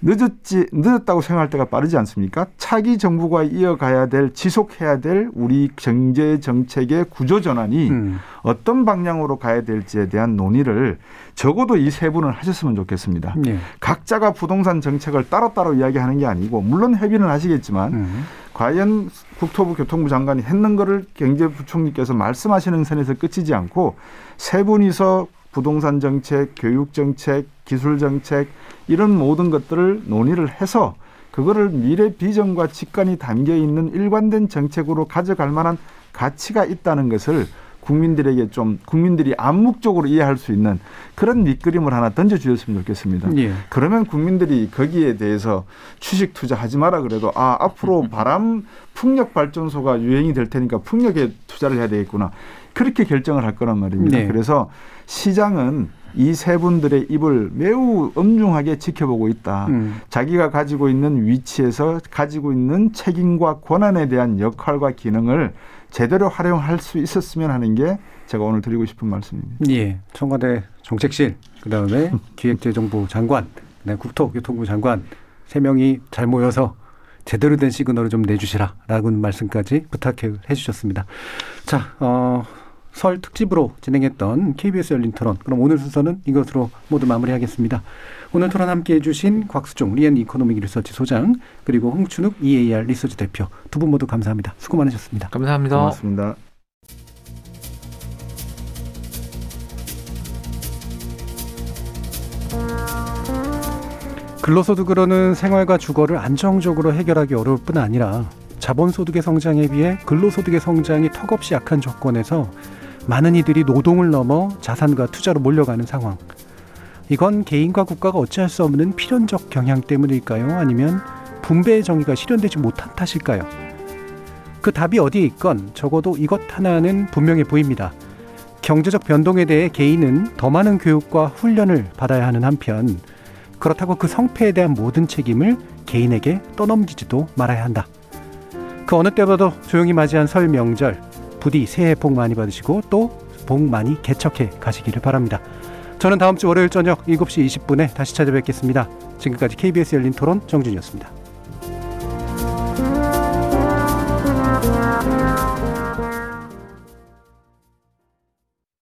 늦었지 늦었다고 생각할 때가 빠르지 않습니까? 차기 정부가 이어가야 될 지속해야 될 우리 경제 정책의 구조 전환이 음. 어떤 방향으로 가야 될지에 대한 논의를 적어도 이 세 분은 하셨으면 좋겠습니다. 예. 각자가 부동산 정책을 따로따로 이야기하는 게 아니고 물론 협의는 하시겠지만 음. 과연 국토부 교통부 장관이 했는 거를 경제부총리께서 말씀하시는 선에서 끝이지 않고 세 분이서 부동산 정책, 교육 정책, 기술 정책 이런 모든 것들을 논의를 해서 그거를 미래 비전과 직관이 담겨 있는 일관된 정책으로 가져갈 만한 가치가 있다는 것을 국민들에게 좀 국민들이 암묵적으로 이해할 수 있는 그런 밑그림을 하나 던져 주셨으면 좋겠습니다. 예. 그러면 국민들이 거기에 대해서 주식 투자하지 마라 그래도 아 앞으로 바람 풍력 발전소가 유행이 될 테니까 풍력에 투자를 해야 되겠구나 그렇게 결정을 할 거란 말입니다. 네. 그래서 시장은 이 세 분들의 입을 매우 엄중하게 지켜보고 있다. 음. 자기가 가지고 있는 위치에서 가지고 있는 책임과 권한에 대한 역할과 기능을 제대로 활용할 수 있었으면 하는 게 제가 오늘 드리고 싶은 말씀입니다. 예. 청와대 정책실, 그 다음에 기획재정부 장관, 그다음에 국토교통부 장관 세 명이 잘 모여서 제대로 된 시그널을 좀 내주시라라는 말씀까지 부탁해 주셨습니다. 자, 어, 설 특집으로 진행했던 KBS 열린 토론. 그럼 오늘 순서는 이것으로 모두 마무리하겠습니다. 오늘 토론 함께 해주신 곽수종 리앤 이코노믹 리서치 소장 그리고 홍춘욱 EAR 리서치 대표 두 분 모두 감사합니다. 수고 많으셨습니다. 감사합니다. 고맙습니다. 근로소득으로는 생활과 주거를 안정적으로 해결하기 어려울 뿐 아니라 자본소득의 성장에 비해 근로소득의 성장이 턱없이 약한 조건에서 많은 이들이 노동을 넘어 자산과 투자로 몰려가는 상황. 이건 개인과 국가가 어찌할 수 없는 필연적 경향 때문일까요? 아니면 분배의 정의가 실현되지 못한 탓일까요? 그 답이 어디에 있건 적어도 이것 하나는 분명해 보입니다. 경제적 변동에 대해 개인은 더 많은 교육과 훈련을 받아야 하는 한편 그렇다고 그 성패에 대한 모든 책임을 개인에게 떠넘기지도 말아야 한다. 그 어느 때보다도 조용히 맞이한 설 명절 부디 새해 복 많이 받으시고 또 복 많이 개척해 가시기를 바랍니다. 저는 다음 주 월요일 저녁 7시 20분에 다시 찾아뵙겠습니다. 지금까지 KBS 열린 토론 정준이었습니다.